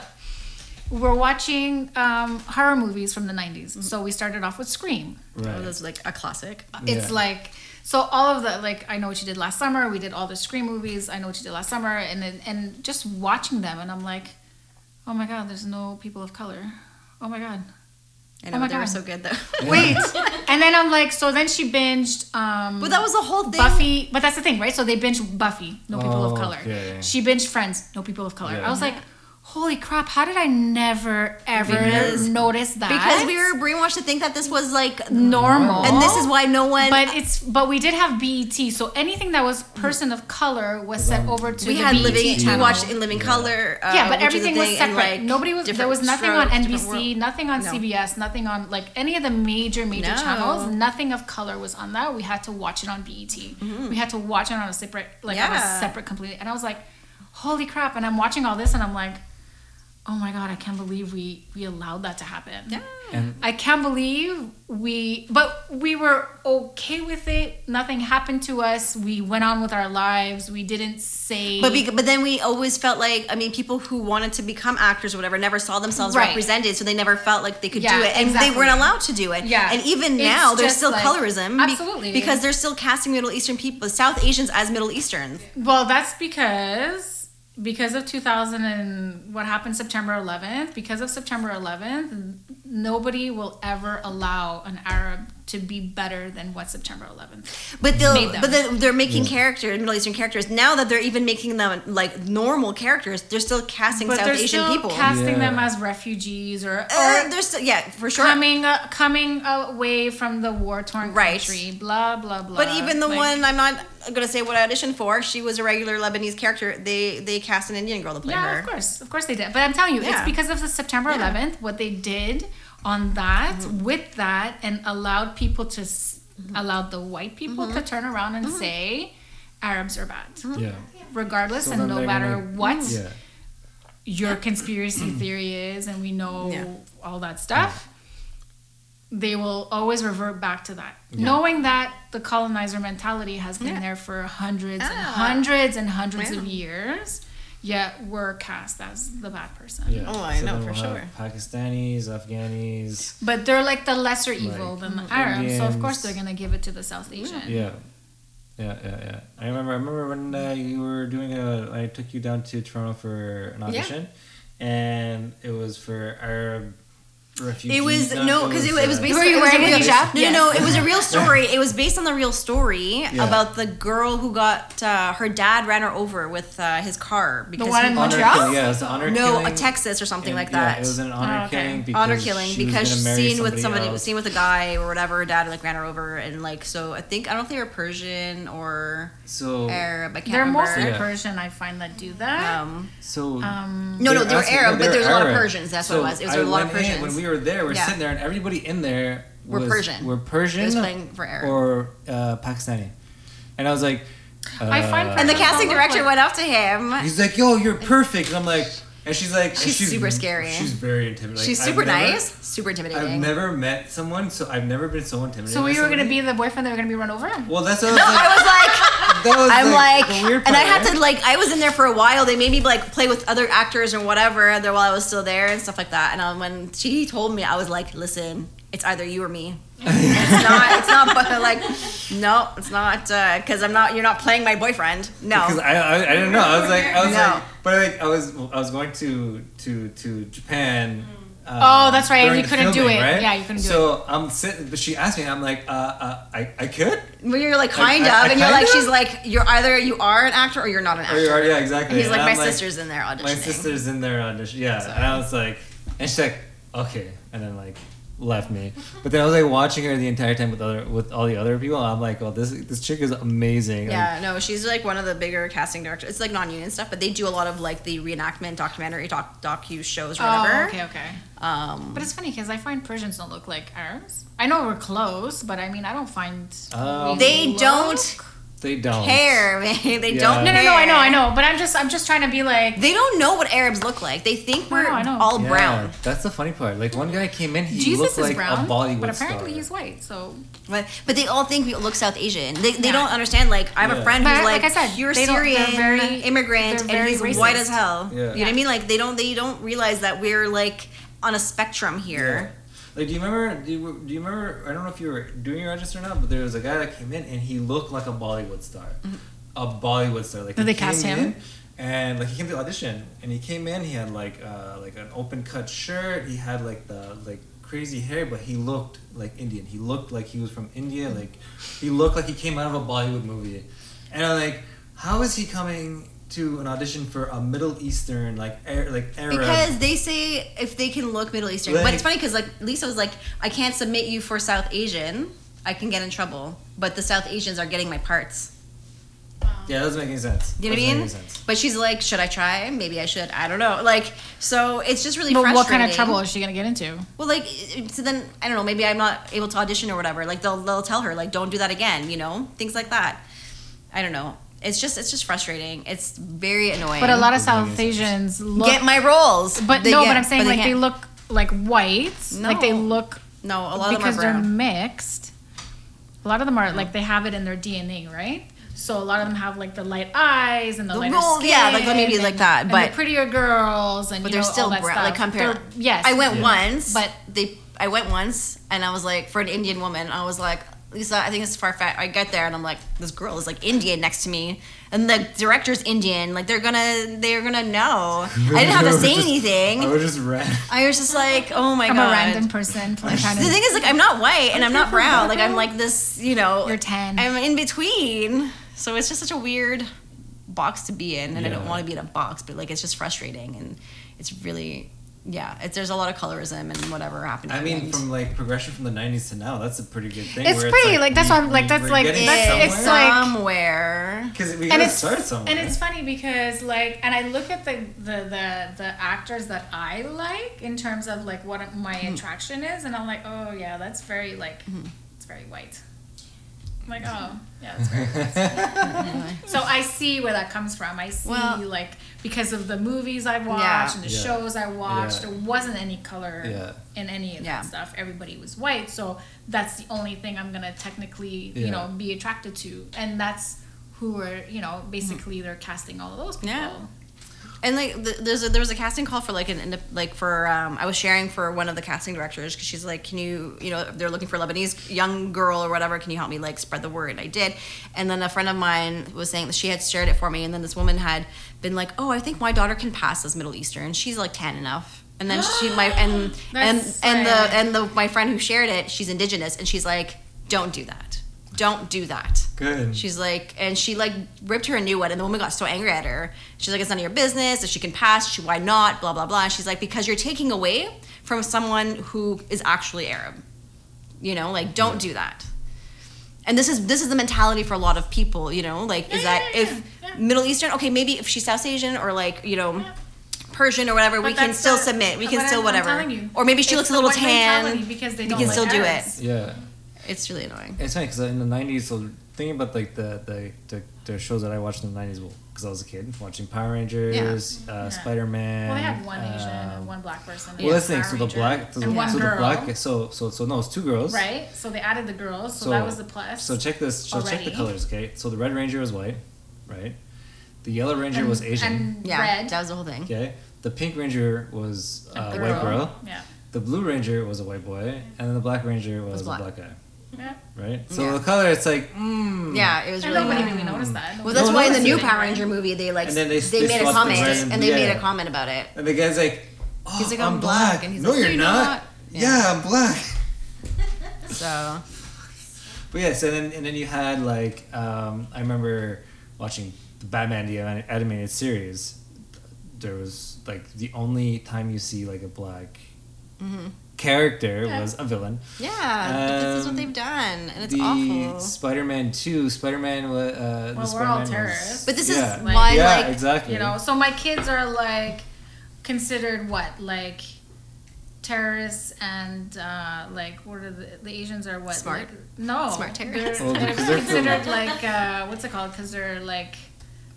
we're watching um, horror movies from the 90s. Mm-hmm. So we started off with Scream. right. Oh, that's like a classic. It's Yeah. like so all of the like I know what you did last summer. We did all the Scream movies. I know what you did last summer, and and just watching them, and I'm like, oh my god, there's no people of color. Oh my god. I know Oh my they were God. so good though. Wait, and then I'm like, so then she binged. um but that was the whole thing. Buffy, but that's the thing, right? So they binged Buffy, no people Oh, of color. okay. She binged Friends, no people of color. Yeah. I was like, holy crap, how did I never ever Because- notice that? because we were brainwashed to think that this was like normal, and this is why no one. But it's but we did have BET, so anything that was person of color was sent over to we the had BET living. We watched in Living Color. Uh, yeah, but which is a everything was separate. like, Nobody was. There was nothing on strokes, different NBC, nothing on No. CBS, nothing on like any of the major major No. channels. Nothing of color was on that. We had to watch it on BET. We had to watch it on a separate, like on a Mm-hmm. Separate completely. And I was like, holy crap! And I'm watching all this, and I'm like, oh my god, I can't believe we we allowed that to happen. Yeah. and I can't believe we, but we were okay with it. Nothing happened to us. We went on with our lives. We didn't say. But be, but then we always felt like I mean people who wanted to become actors or whatever never saw themselves Right. represented so they never felt like they could Yeah, do it and exactly. they weren't allowed to do it Yeah. and even It's now there's still like- colorism be- Absolutely. because they're still casting Middle Eastern people South Asians as Middle Easterns well, that's because because of 2000 and what happened September 11th. Because of September 11th, nobody will ever allow an Arab to be better than what September 11th. but they'll Made them. but then they're making characters Middle Eastern characters now that they're even making them like normal characters they're still casting But South they're Asian still people casting Yeah. them as refugees or, or uh, they're still yeah for sure coming uh, coming away from the war torn Right. country. Blah blah blah. But even the Like, one I'm not gonna say what I auditioned for, she was a regular Lebanese character. They they cast an Indian girl to play yeah, her. of course, of course they did. But I'm telling you, Yeah. it's because of the September Yeah. 11th, what they did on that, Mm-hmm. with that, and allowed people to, s allowed the white people Mm-hmm. to turn around and say, Arabs are bad, yeah, regardless, So and no matter gonna- what yeah, your conspiracy theory is, and we know Yeah. all that stuff. They will always revert back to that, Yeah. knowing that the colonizer mentality has been Yeah. there for hundreds and Ah. hundreds and hundreds Yeah. of years. Yet we're cast as the bad person. yeah. Oh, I know for we'll sure. Pakistanis, Afghanis. But they're like the lesser evil Like, than the Arabs, so of course they're gonna give it to the South Asian. Yeah. Yeah, yeah, yeah. I remember. I remember when uh, you were doing a. I took you down to Toronto for an audition, and it was for Arab refugees. It was no, because it, it was based. Were on, you it was a wearing a hijab? No, Yes. no, no. It was a real story. It was based on the real story Yeah. about the girl who got uh, her dad ran her over with uh, his car because one he- in honor Montreal? killing, Yeah, it was honor no, killing. a Texas or something and- like yeah, that. it was an honor Oh, okay. killing because honor killing she was because gonna marry seen with somebody else. seen with a guy or whatever her dad like ran her over and like so I think I don't know if they were Persian or So Arab I can't They're remember mostly Yeah. Persian, I find that do that. um so Um, no no They're were Arab but there's a lot of Persians that's what it was it was a lot of Persians when we were there, we're Yeah. sitting there, and everybody in there Were was, Persian. Were Persian playing for Arab. or uh, Pakistani, and I was like, I find uh, and the casting director like- went up to him He's like, "Yo, you're perfect," and I'm like, and she's like, and She's super scary. She's very intimidating. she's super never- nice super intimidating I've never met someone, so I've never been so intimidated. so by we were gonna be the boyfriend that were gonna be run over. Well, that's what I was no like. I was like that was I'm like, and I had to like, I was in there for a while. They made me like play with other actors and whatever there while I was still there and stuff like that. And um, when she told me, I was like, listen, it's either you or me. it's not. It's not. But like, no, it's not. Because I'm not. You're not playing my boyfriend. No. Because I, I, I didn't know. I was like, I was No. like, but like, I was, I was going to, to, to Japan. Uh, Oh, that's right, you couldn't do it. Right? Yeah, you couldn't do it. so I'm sitting, but she asked me, I'm like, uh, uh I, I could. Well, you're like kind I- I of, and you're like, kinda? she's like, you're either you are an actor or you're not an Or actor. you are, yeah, exactly. And he's like, And my I'm sister's in there auditioning. My sister's in there audition. Yeah, and I was like, and she's like, okay, and then like, left me. But then I was like watching her the entire time with other with all the other people. I'm like, oh, this this chick is amazing. Like, Yeah, no, she's like one of the bigger casting directors. It's like non-union stuff, but they do a lot of like the reenactment, documentary, doc docu shows, or whatever. Oh, okay, okay. Um, But it's funny because I find Persians don't look like Arabs. I know we're close, but I mean, I don't find Um, we They look- don't they don't care, man. They Yeah. don't. No, no, no. I know. I know. But I'm just, I'm just trying to be like. They don't know what Arabs look like. They think we're No, I know. all Yeah, brown. That's the funny part. Like one guy came in, he Jesus looked is like brown, a Bollywood but apparently star. he's white. So But but they all think we look South Asian. They, they Yeah. don't understand. Like I have Yeah. a friend But who's like like, I said, pure they don't- they're Syrian very- immigrant, they're and very he's white as hell. Yeah. You know what I mean? Like they don't they don't realize that we're like on a spectrum here. Like, do you remember? Do you, do you remember? I don't know if you were doing your register or not, but there was a guy that came in and he looked like a Bollywood star, a Bollywood star. Like Did they cast him? And like he came to the audition, and he came in. He had like uh, like an open cut shirt. He had like the like crazy hair, but he looked like Indian. He looked like he was from India. Like he looked like he came out of a Bollywood movie. And I'm like, how is he coming to an audition for a Middle Eastern like Ar- like Arab? Because they say if they can look Middle Eastern, but it's funny because like Lisa was like, I can't submit you for South Asian. I can get in trouble, but the South Asians are getting my parts. yeah, that doesn't make any sense. You know what I mean? make any sense. But she's like, should I try? Maybe I should. I don't know. Like, so it's just really But frustrating. what kind of trouble is she gonna get into? Well, like, so then I don't know. Maybe I'm not able to audition or whatever. Like they'll they'll tell her like, don't do that again. You know, things like that. I don't know. It's just it's just frustrating. It's very annoying. But a lot of South. Asians look. get my roles. but They no, get- but I'm saying but like they can't. look like white. Like they look No, a lot because of them are they're mixed. A lot of them are like they have it in their DNA, right? So a lot of them have like the light eyes and the, The lighter roll- skin. yeah, like, maybe and- like that, and but- the prettier girls and but they're know, still all that brown. stuff. Like compared. They're- yes, I went Yeah. once, But- but they. I went once, and I was like, for an Indian woman, I was like, Lisa, I think it's far fetched. I get there, and I'm like, this girl is like Indian next to me, and the director's Indian. Like they're gonna, they're gonna know. I didn't have to say Just- anything. I was just ran. I was just like, oh my God. I'm a random person playing The thing is, like, I'm not white and I'm not brown. Like, I'm like this, you know. You're tan. I'm in between. So it's just such a weird box to be in, and I don't want to be in a box, but like, it's just frustrating, and it's really, yeah. It's there's a lot of colorism and whatever happening. I mean, from like progression from the '90s to now, that's a pretty good thing. It's where pretty, like, that's why I'm- like, that's like- getting that's- it's somewhere. like- somewhere. because we gotta it's start somewhere. and it's funny because like and I look at the the the, the actors that I like in terms of like what my Hmm. attraction is and I'm like oh yeah that's very like it's very white I'm like oh yeah that's very white. so I see where that comes from I see Well- like because of the movies I watched Yeah. and the Yeah. shows I watched Yeah. there wasn't any color Yeah. in any of Yeah. that stuff everybody was white so that's the only thing I'm gonna technically you know be attracted to and that's who are you know basically hmm. they're casting all of those people Yeah. And like, th- there's a, there was a casting call for like an like for um, I was sharing for one of the casting directors because she's like, can you you know they're looking for a Lebanese young girl or whatever. Can you help me like spread the word? I did, and then a friend of mine was saying that she had shared it for me, and then this woman had been like, oh, I think my daughter can pass as Middle Eastern. She's like tan enough. And then she my and and and the and the my friend who shared it, she's indigenous, and she's like, don't do that. Don't do that. Good. She's like, and she like ripped her a new one, and the woman got so angry at her. She's like, it's none of your business. If she can pass, she why not? Blah blah blah. And she's like, because you're taking away from someone who is actually Arab. You know, like don't do that. And this is this is the mentality for a lot of people. You know, like is that yeah, if yeah, yeah. Middle Eastern, okay, maybe if she's South Asian or like you know. Yeah. Persian or whatever, But we can still the- submit. We but can I'm- still I'm whatever. you, or maybe she looks a little tan. because they don't can like still do it. yeah. It's really annoying. It's funny because in the '90s, so thinking about like the the, the, the shows that I watched in the '90s, because I was a kid watching Power Rangers, uh, Yeah. Spider Man. Well, they had one Asian and one black person. Well, that's the thing. So the black, so, and the, one so girl, the black, so so so no, it's two girls. right? So they added the girls, so, that was the plus. So check this. So check the colors, okay? So the Red Ranger was white, right? The Yellow Ranger and, was Asian. And Yeah, red. that was the whole thing. okay. The Pink Ranger was a uh, girl. white girl. Yeah. The Blue Ranger was a white boy, and then the Black Ranger was, Was a black. black guy, Yeah. right? So Yeah. the color, it's like, mm. Yeah, it was And really nobody bad. really noticed that. Well, that's No, why in the new Power Ranger movie they like they- they, they made a swapped the comment and- and they made a comment about it. And the guy's like, oh, He's like, I'm, "I'm black. black," and he's no, like, you're, "You're not. not." Yeah. Yeah. I'm black. So But yes, and then and then you had like um, I remember watching the Batman the animated series. There was like the only time you see like a black character Yeah. was a villain. Yeah, but this is what Um, they've done, and it's the awful. Spider-Man Two, Spider-Man. wa- Uh, the Well, we're all Spider-Man was- terrorists. But this yeah. is Like- why, yeah, like, exactly. You know, so my kids are like considered what? Like terrorists and uh, like what are the, the Asians are what? Smart. Like, no. Smart They're, terrorists. Well, they're they're considered like uh, what's it called? Because they're like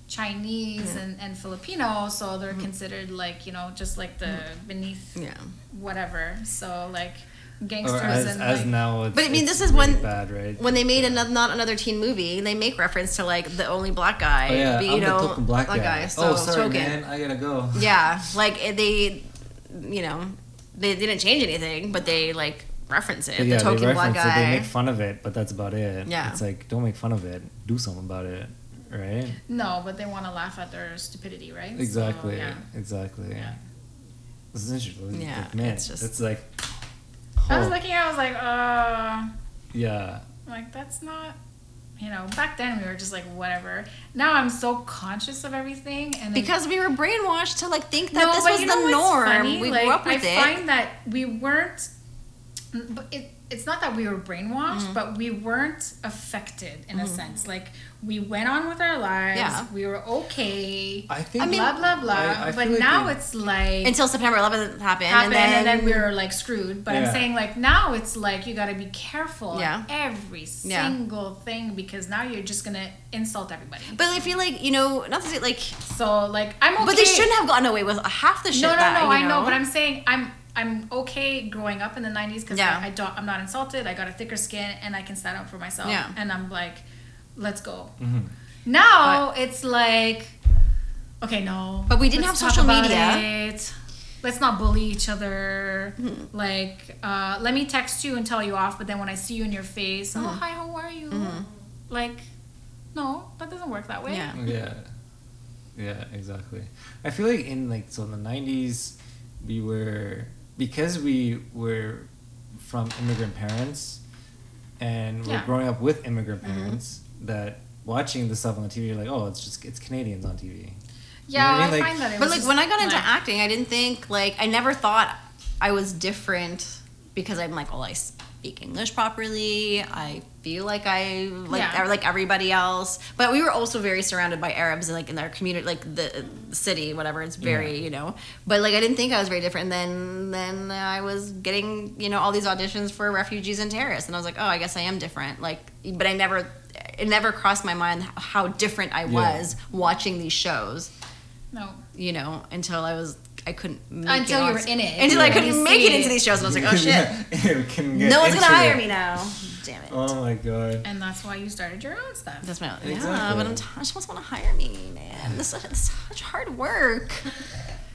Chinese and, and Filipino, so they're considered like you know just like the beneath yeah. Whatever. So like gangsters as, and as like now, it's, But I mean, it's this is really when- bad, right? When they made another, not another teen movie, they make reference to like the only black guy. oh yeah, but, you I'm know, the token black guy. so oh, sorry, token. man, I gotta go. Yeah, like eh, they, you know, they didn't change anything, but they like reference it. But the yeah, token they black reference it. They guy. make fun of it, but that's about it. Yeah. it's like don't make fun of it. Do something about it, right? no, but they want to laugh at their stupidity, right? So, Exactly. yeah. Exactly. Yeah. This is interesting. Yeah, Like, man, it's just- it's like. I was oh, looking, I was like, uh, yeah. like that's not, you know, back then we were just like whatever. Now I'm so conscious of everything, and then- because we were brainwashed to like think that no, this was you the know what's norm. funny? We like, grew up with I it. find that we weren't. But it, it's not that we were brainwashed, Mm-hmm. but we weren't affected in a sense. Like we went on with our lives. Yeah. We were okay. I think. I mean- blah blah blah. I- I but feel like now we- it's like until September 11th happened, happened, and then, we were like screwed. But I'm saying like now it's like you got to be careful Yeah. on every Yeah. single thing because now you're just gonna insult everybody. But I feel like you know, not to say like, So like I'm okay. but they shouldn't have gotten away with half the shit. No, no, that, no. you I know, but I'm saying I'm I'm okay growing up in the '90s because Yeah. I, I don't I'm not insulted. I got a thicker skin and I can stand up for myself. Yeah. And I'm like, let's go. Mhm. Now it's like, okay, no. But we didn't let's have social media. It. Let's not bully each other. Mm-hmm. Like, uh, let me text you and tell you off, but then when I see you in your face, Mm-hmm. oh hi, how are you? Like, no, that doesn't work that way. Yeah. Yeah. Yeah, exactly. I feel like in like so in the nineties we were because we were from immigrant parents and we're Yeah. growing up with immigrant Mm-hmm. parents that watching the stuff on the TV you're like, Oh, it's just it's Canadians on TV. Yeah, what I I, mean? Like- find that. It But was like when I got into like- acting, I didn't think like I never thought I was different because I'm like, well, I speak English properly. I feel like I like Yeah. like everybody else. But we were also very surrounded by Arabs and like in our community, like the city, whatever. It's very Yeah. you know. But like I didn't think I was very different. And then then I was getting you know all these auditions for refugees and terrorists, and I was like, oh, I guess I am different. Like, but I never. It never crossed my mind how different I Yeah. was watching these shows No. you know, until I was I couldn't make Until it you were in it. Until I couldn't make it into these shows, and I was like, oh shit, Yeah, can get no one's gonna hire it. me now. Damn it. Oh my god. And that's why you started your own stuff. That's my own, yeah, but I'm t- I just want to hire me, man. This is such hard work.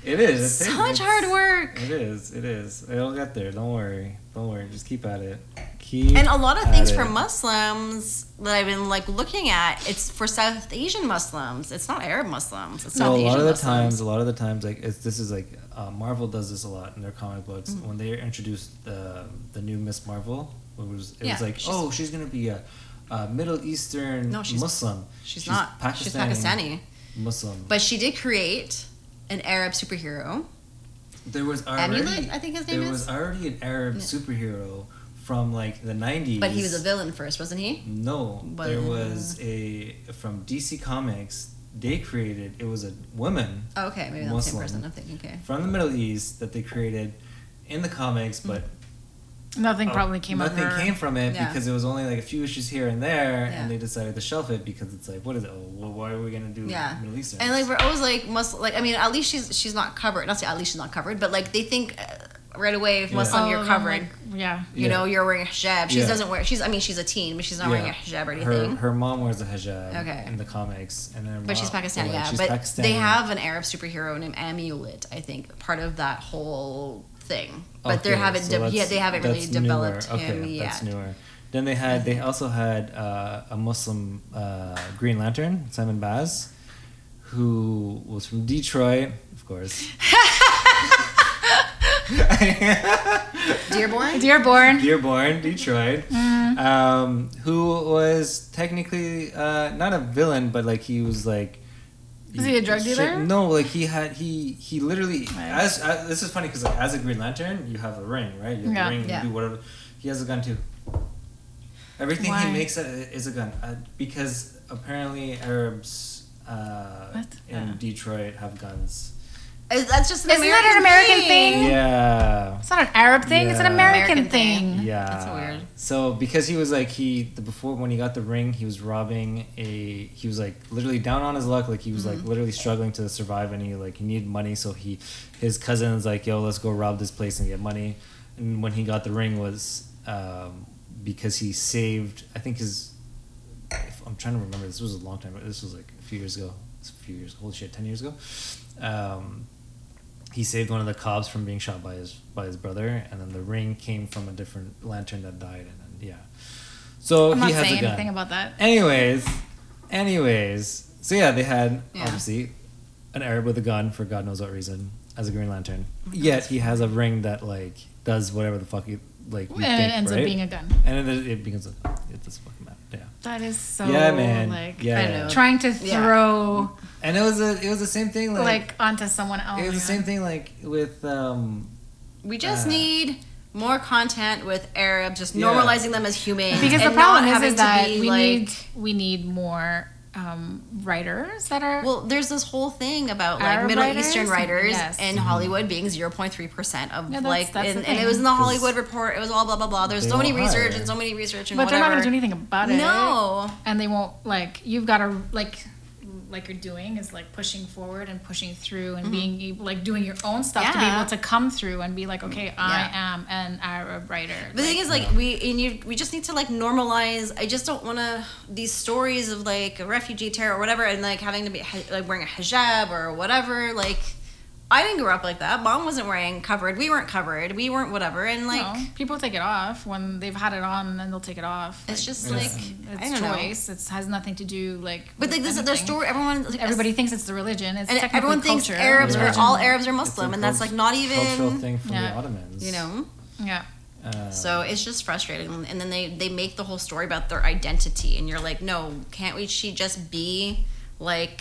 It is. It takes- Such it's- hard work. It is. It is. It'll get there. Don't worry. Don't worry. Just keep at it. Keep And a lot of at things it. for Muslims that I've been like looking at, it's for South Asian Muslims. It's not Arab Muslims. It's No, South a Asian lot of the Muslims. times, a lot of the times, like it's, this is like uh, Marvel does this a lot in their comic books. Mm-hmm. When they introduced the the new Miss Marvel, it was it Yeah, was like, she's- oh, she's gonna be a, a Middle Eastern No, she's- Muslim. she's not. She's Pakistani. Muslim. But she did create an Arab superhero. there was already Amulet, I think his name there is? was already an Arab Yeah. superhero from like the nineties. But he was a villain first, wasn't he? No, But- there was a from DC Comics. They created it was a woman Oh, okay, maybe not the same person. I'm thinking. Okay. from the Middle East that they created in the comics, but Nothing uh, probably came nothing of her. came from it Yeah. because it was only like a few issues here and there, Yeah. and they decided to shelf it because it's like, what is it? Oh, well, why are we gonna do Yeah. Middle Eastern? And like we're always like Muslim. Like I mean, at least she's she's not covered. Not say at least she's not covered, but like they think uh, right away if Yeah. Muslim you're Oh, covered. like, yeah. you know, you're wearing a hijab. She Yeah. doesn't wear. She's. I mean, she's a teen, but she's not wearing a hijab or her, anything. her mom wears a hijab Okay. in the comics, and then her but she's Pakistani, like, yeah. she's But Pakistani. they have an Arab superhero named Amulet. I think part of that whole thing. But they haven't. so de- yeah, they haven't really developed newer. him okay, yet. That's newer. Then they had they also had uh, a Muslim uh, Green Lantern, Simon Baz, who was from Detroit, of course. Dearborn. Dearborn. Dearborn, Detroit, Mm-hmm. um, who was technically uh, not a villain, but like he was like Is he a drug Shit, dealer? no, like he had he he literally Right. as, as this is funny because like as a Green Lantern you have a ring right you have Yeah. a ring Yeah. you do whatever he has a gun too. Everything Why? he makes uh, is a gun uh, because apparently Arabs uh, in Yeah. Detroit have guns. That's just an Isn't American that an American thing? Yeah. It's not an Arab thing. It's an American, American thing. thing. Yeah. That's weird. So because he was like he the before when he got the ring, he was robbing a he was like literally down on his luck, like he was like Mm-hmm. literally struggling to survive and he like he needed money, so he his cousin's like, Yo, let's go rob this place and get money. And when he got the ring was um, because he saved I think his if, I'm trying to remember this was a long time ago. This was like a few years ago. It's a few years holy shit, ten years ago. Um, he saved one of the cops from being shot by his by his brother, and then the ring came from a different lantern that died, and then yeah. So I'm he not has saying a gun. anything about that. anyways, anyways, so yeah, they had Yeah. obviously an Arab with a gun for God knows what reason as a Green Lantern. Oh Yet he has a ring that like does whatever the fuck he like. You and it think, ends right? up being a gun. and it, it becomes a it doesn't fucking matter. Yeah. That is so yeah, man. like yeah, I know. trying to Yeah. throw And it was a it was the same thing like, like, onto someone else. it was the same thing like with um We just Uh, need more content with Arabs, just Yeah. normalizing them as humans. Because the problem is, is that we like- need we need more um, writers that are Well, there's this whole thing about like Middle writers? Eastern writers Yes. in Hollywood being 0.3 percent of Yeah, that's- like, that's and, and it was in the Hollywood report. It was all blah blah blah. There's so many won't research hire. and so many research and but they're not gonna do anything about it. No. and they won't like you've got to like like you're doing is like pushing forward and pushing through and being able like doing your own stuff to be Mm-hmm. Able to come through and be like okay I Yeah. am an Arab writer. But the thing is, like, we and you, we just need to like normalize. I just don't want to these stories of like a refugee terror or whatever, and like having to be like wearing a hijab or whatever. Like, I didn't grow up like that. Mom wasn't wearing covered. We weren't covered. We weren't whatever. And like, no, people take it off when they've had it on and then they'll take it off. it's just Yeah. like it's I don't know. choice. It has nothing to do like. But with like this, their anything. story. Everyone, like, Everybody thinks it's the religion. It's and technically everyone thinks culture, Arabs are all Arabs are Muslim, and that's like not even a cultural thing from Yeah. the Ottomans. you know. Yeah. Uh, So it's just frustrating, and then they they make the whole story about their identity, and you're like, no, can't we? She just be like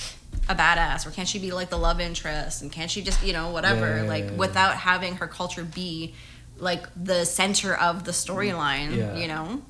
a badass, or can't she be like the love interest, and can't she just you know whatever, Yeah, yeah, like yeah, yeah. without having her culture be like the center of the storyline, Yeah. you know?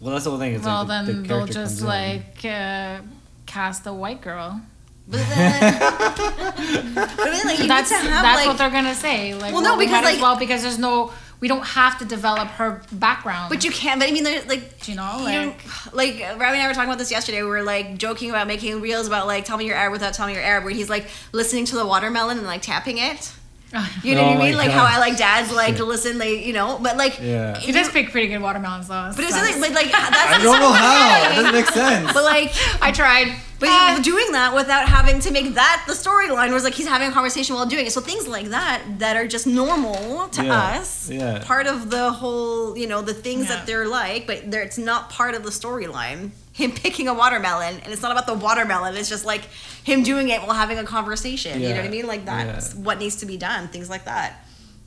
well, that's the whole thing. It's Well, like the, then the they'll just like uh, cast a white girl. But then, but then like you that's to have that's like what they're gonna say. Like, Well, well, no, because, might as like- well because there's no, we don't have to develop her background. But you can't. But I mean, there's like you know, you like know, like Robbie and I were talking about this yesterday. We were like joking about making reels about like tell me you're Arab without telling me you're Arab, where he's like listening to the watermelon and like tapping it. Oh you know Oh what I oh mean? Like God. how I like dads like to listen. They you know, but like Yeah. he does pick pretty good watermelons though. But it's so- like, but like I don't know how. It doesn't make sense. but like I tried. But Ah. doing that without having to make that the storyline was like he's having a conversation while doing it. So things like that that are just normal to Yeah. us. Yeah. Part of the whole you know the things Yeah. that they're like, but they're, it's not part of the storyline. Him picking a watermelon, and it's not about the watermelon. It's just like him doing it while having a conversation. You know what I mean? Like that's Yeah. what needs to be done. Things like that.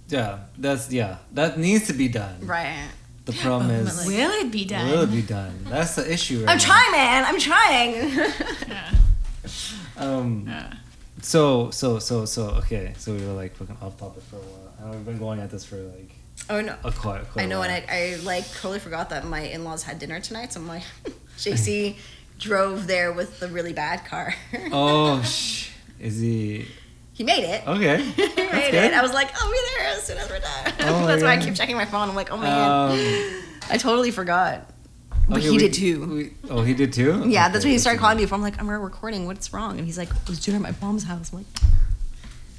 yeah, that's yeah, that needs to be done. Right. The problem is, Will it be done? will it be done? That's the issue. Right I'm now. trying, man. I'm trying. Yeah. Um. Yeah. So so so so okay. So we were like fucking off topic for a while, and we've been going at this for like oh no. a quite. quite I know, a and. I, I like totally forgot that my in laws had dinner tonight. So I'm like, JC drove there with the really bad car. Oh, sh- is he he made it. okay? he made good. it. I was like, I'll be there as soon as we're done. Oh That's why I keep checking my phone. I'm like, oh man, Um, I totally forgot. But okay, he we- did too. we- oh, he did too. yeah, that's Okay, when he started calling me. I'm like, I'm recording. What's wrong? And he's like, I was dinner at my mom's house. I'm like,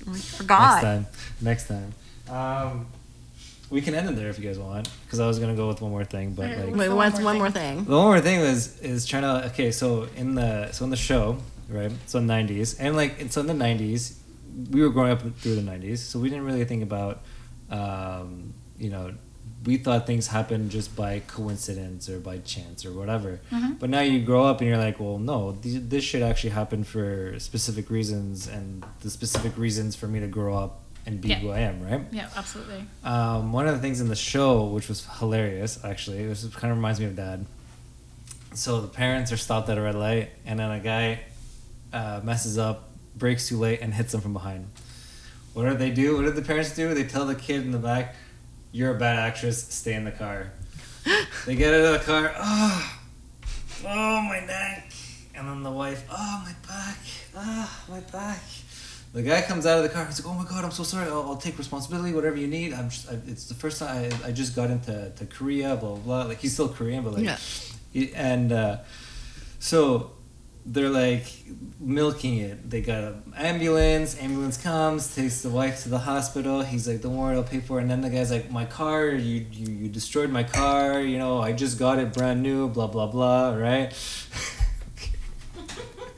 I'm like forgot. Next time. Next time. Um, we can end it there if you guys want, because I was gonna go with one more thing, but like Wait, So one, one more thing. the one more thing was is trying to okay. So in the so in the show, right? So '90s and like so in the '90s, we were growing up through the '90s, so we didn't really think about, um, you know. We thought things happened just by coincidence or by chance or whatever. But now you grow up and you're like, well, no, th- this shit actually happened for specific reasons, and the specific reasons for me to grow up and be Yeah. who I am, right? Yeah, absolutely. Um, one of the things in the show, which was hilarious, actually, this kind of reminds me of Dad. So the parents are stopped at a red light, and then a guy uh, messes up brakes too late and hits them from behind. What do they do? What did the parents do? They tell the kid in the back, "You're a bad actress. Stay in the car." they get out of the car. Oh, oh my neck, and then the wife. Oh my back. Ah, my back. The guy comes out of the car. He's like, "Oh my god, I'm so sorry. I'll, I'll take responsibility. Whatever you need. I'm. Just, I, it's the first time I, I just got into to Korea. Blah blah. blah. Like he's still Korean, but like, Yeah. he- and uh, so they're like milking it. They got an ambulance. Ambulance comes, takes the wife to the hospital. He's like, "Don't worry, I'll pay for it." And then the guy's like, "My car, you you, you destroyed my car. You know, I just got it brand new. Blah blah blah. Right."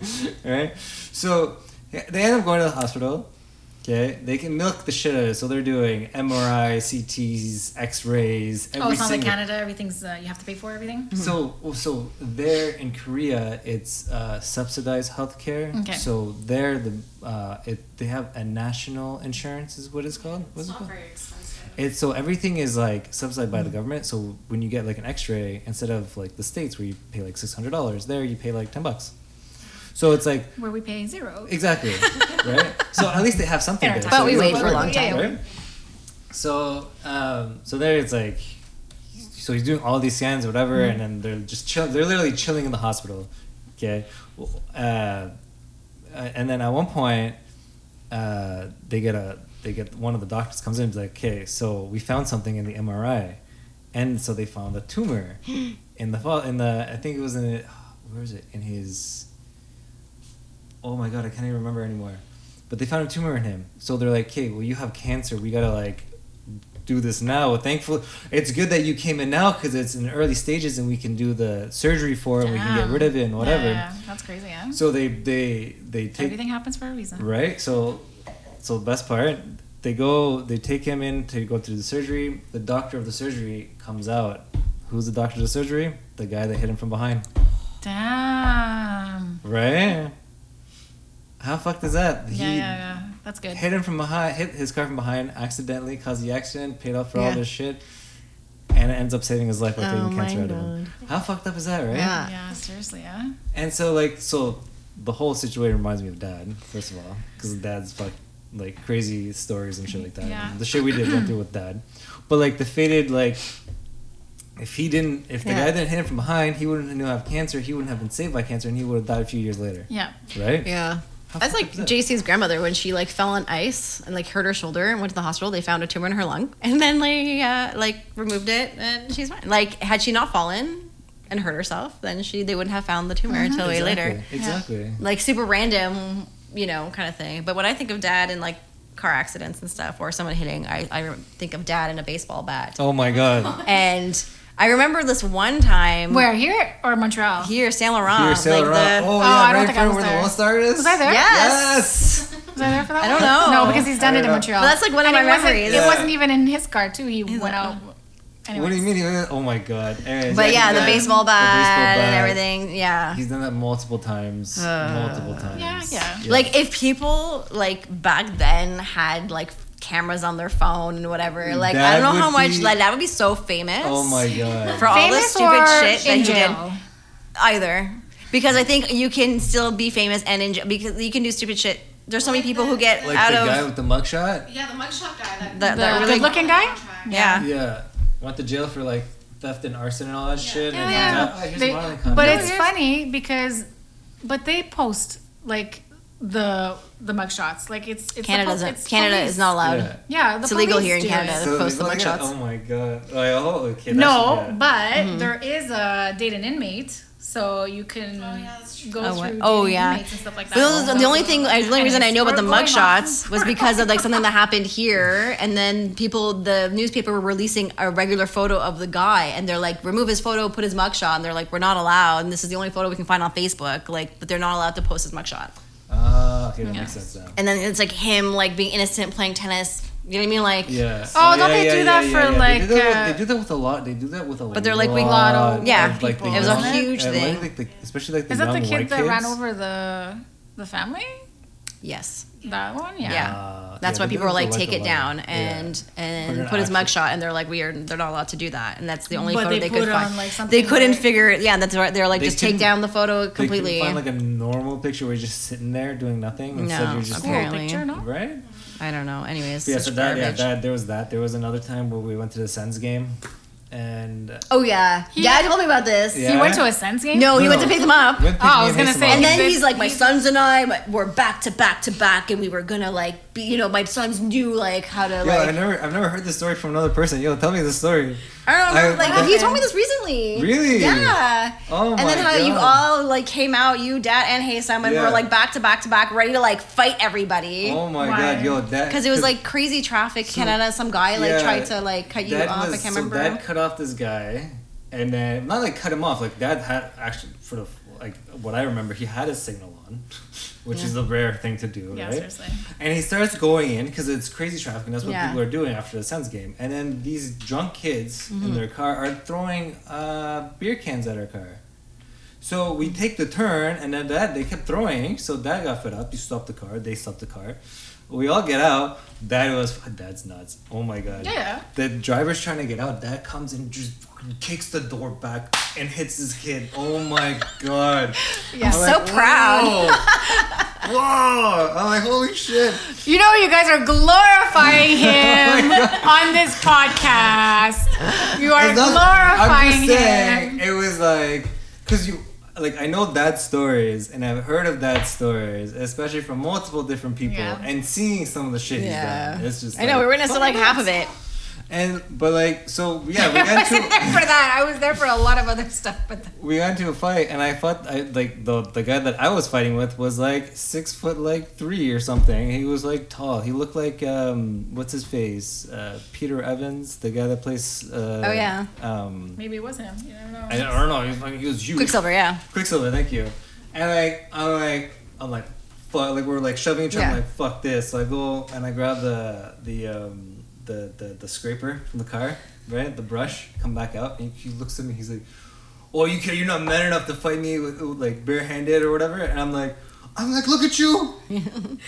right. So they end up going to the hospital. Okay, they can milk the shit out of it. So they're doing MRI, CTs, X-rays. Every Oh, it's not like Canada. Everything's uh, you have to pay for everything. so, so there in Korea, it's uh, subsidized healthcare. Okay. So there, the uh, it they have a national insurance is what it's called. What's It's it not called? very expensive. It's so everything is like subsidized by the government. So when you get like an X-ray, instead of like the states where you pay like six hundred dollars, there you pay like ten bucks. So it's like Where we pay zero. exactly right. So at least they have something there. but So we it's wait for a long time. right? So, um, so there it's like, so he's doing all these scans, or whatever, Mm-hmm. and then they're just chill. They're literally chilling in the hospital. Okay, uh, uh, and then at one point, uh, they get a they get one of the doctors comes in and is like, okay, so we found something in the MRI, and so they found a tumor in the fall in the I think it was in it, where is it in his oh my god I can't even remember anymore, but they found a tumor in him. So they're like, okay, well you have cancer, we gotta like do this now. Thankfully, it's good that you came in now because it's in early stages and we can do the surgery for it and we can get rid of it and whatever. Yeah, that's crazy. Yeah. So they they they take Everything happens for a reason. right. So so the best part, they go they take him in to go through the surgery. The doctor of the surgery comes out. Who's the doctor of the surgery? The guy that hit him from behind. Damn. Right. How fucked is that? Yeah, yeah, yeah. That's good. hit him from behind, hit his car from behind, accidentally caused the accident, paid off for all this shit, and it ends up saving his life by Oh taking my cancer out of him. How fucked up is that, right? Yeah. Yeah, seriously, yeah. And so, like, so the whole situation reminds me of Dad, first of all, because Dad's fuck like crazy stories and shit like that. Yeah. The shit we did went through with Dad, but like the fated like. If he didn't, if the Yeah. guy didn't hit him from behind, he wouldn't have cancer. He wouldn't have been saved by cancer, and he would have died a few years later. Yeah. Right? Yeah. That's like that? JC's grandmother when she like fell on ice and like hurt her shoulder and went to the hospital. They found a tumor in her lung and then like uh, like removed it and she's fine. Like had she not fallen and hurt herself, then she they wouldn't have found the tumor until way Exactly. later. Exactly. Like super random, you know, kind of thing. But when I think of dad and like car accidents and stuff or someone hitting, I I think of dad in a baseball bat. Oh my god. And I remember this one time Where here or Montreal? here Saint Laurent, Here, Saint like the Oh, Oh, yeah, I right don't in think I front was where the there. Lone Star is. Was I there? yes. Was I there for that? I don't one? know. No, because he's done it in know. Montreal. But that's, like, one of my it wasn't- memories. It wasn't even in his car too. He went like, out. What do you mean? he went- Oh my god. Anyways, But yeah, the he's done- baseball bat, and everything. Yeah. He's done that multiple times. Uh, multiple times. Yeah, yeah. Like if people like back then had like cameras on their phone and whatever, mm, like I don't know how much be- like that would be so famous. Oh my god. For all the stupid shit that in he did. Either. Because I think you can still be famous and in, because you can do stupid shit. There's so many people who get like out the of guy with the mugshot. Yeah, the mugshot guy. That, that, The that really good-looking guy? contract. yeah. Yeah. Went to jail for like theft and arson and all that shit. and Yeah. comes out, "Oh, They- but it's funny because, but they post like the the mugshots. Like it's it's Canada the, doesn't. it's Canada police. is not allowed. Yeah. Yeah, the It's illegal here in Canada. it. So post the like, mugshots. Oh my god. Like, oh, okay. No, but Mm-hmm. there is a date an inmate, so you can Oh, yeah, that's true. go Oh, through. Oh, yeah. and stuff like that. But those- the only thing, the only reason I know about the We're going off- mugshots was because of like something that happened here, and then people, the newspaper were releasing a regular photo of the guy, and they're like, remove his photo, put his mugshot, and they're like, we're not allowed, and this is the only photo we can find on Facebook, like, but they're not allowed to post his mugshot. Ah, okay, that Yeah. makes sense now. And then it's like him like being innocent playing tennis. You know what I mean? Like, Yeah. Oh, don't yeah, they yeah, do that yeah, for, yeah. like, They do, that with, uh, they do that with a lot. They do that with a lot. But they're, like, we- Lotto Yeah, of, like, the people. It was a huge thing. Like, the, especially like the Is that young the kid that kids. ran over the the family? Yes. That one, yeah. Yeah. Uh, That's yeah, why people do were like, take it down Yeah. and Put and an put his mugshot, and they're like, we are they're not allowed to do that, and that's the only But photo they they, could find. on, like, they couldn't where- figure it. Yeah, that's right. They're like, They just take down the photo completely. couldn't find like a normal picture where you're just sitting there doing nothing. Instead No, you're just Cool Apparently. picture, no? right. I don't know. Anyways, Yeah, such so that yeah, that there was that. There was another time where we went to the Sens game, and Oh yeah, He- Dad told me about this. Yeah. He went to a Sens game. No, he No, went to pick them up. Went Oh, I was gonna and say- And then He's- he's like, my sons and I were back to back to back, and we were gonna like be, you know, my sons knew like how to Yo, like. I never, I've never heard this story from another person. Yo, tell me the story. I don't know, I- like I- he told me this recently. Really? Yeah. Oh and then my how you all like came out, you, Dad, and Haysam, and Yeah. were like back to back to back, ready to like fight everybody. Oh my Why? god, yo, that Because it was like crazy traffic. Canada, some guy like yeah, tried to like cut you Dad off. I can't so remember. Dad cut off this guy, and then not like cut him off. Like Dad had actually for the like what I remember, he had his signal on, which is a rare thing to do, Yeah, right? seriously. And he starts going in because it's crazy traffic, and that's what Yeah. people are doing after the Sens game. And then these drunk kids Mm-hmm. in their car are throwing uh, beer cans at our car. So we take the turn, and then that they kept throwing. So Dad got fed up. He stopped the car. They stopped the car. We all get out. Dad was Dad's nuts. Oh my god. Yeah. The driver's trying to get out. Dad comes and just kicks the door back and hits his kid. Oh my god. Yeah. so proud. Whoa. Whoa. I'm like, holy shit. You know, you guys are glorifying Oh him on this podcast. You are not- glorifying I'm saying, him. it was like, cause you, like, I know dad stories, and I've heard of dad stories, especially from multiple different people, Yeah. and seeing some of the shit yeah. he's done. It's just, I know like, we witnessed like half of it. And but like, so yeah, we I got wasn't there to for that. I was there for a lot of other stuff, but we got into a fight, and I fought, I like the the guy that I was fighting with was like six foot like three or something. He was like tall. He looked like um, what's his face, uh, Peter Evans, the guy that plays. Uh, Oh, yeah. Um, maybe it was him. You don't know. I don't know. He was, like, he was huge. Quicksilver, yeah. Quicksilver, thank you. And like I'm like I'm like fuck like we're like shoving each other Yeah. like fuck this. So I go and I grab the the um the, the the scraper from the car, right? The brush, come back out and he looks at me, he's like, Oh you you're not man enough to fight me with, with like barehanded or whatever and I'm like I'm like, look at you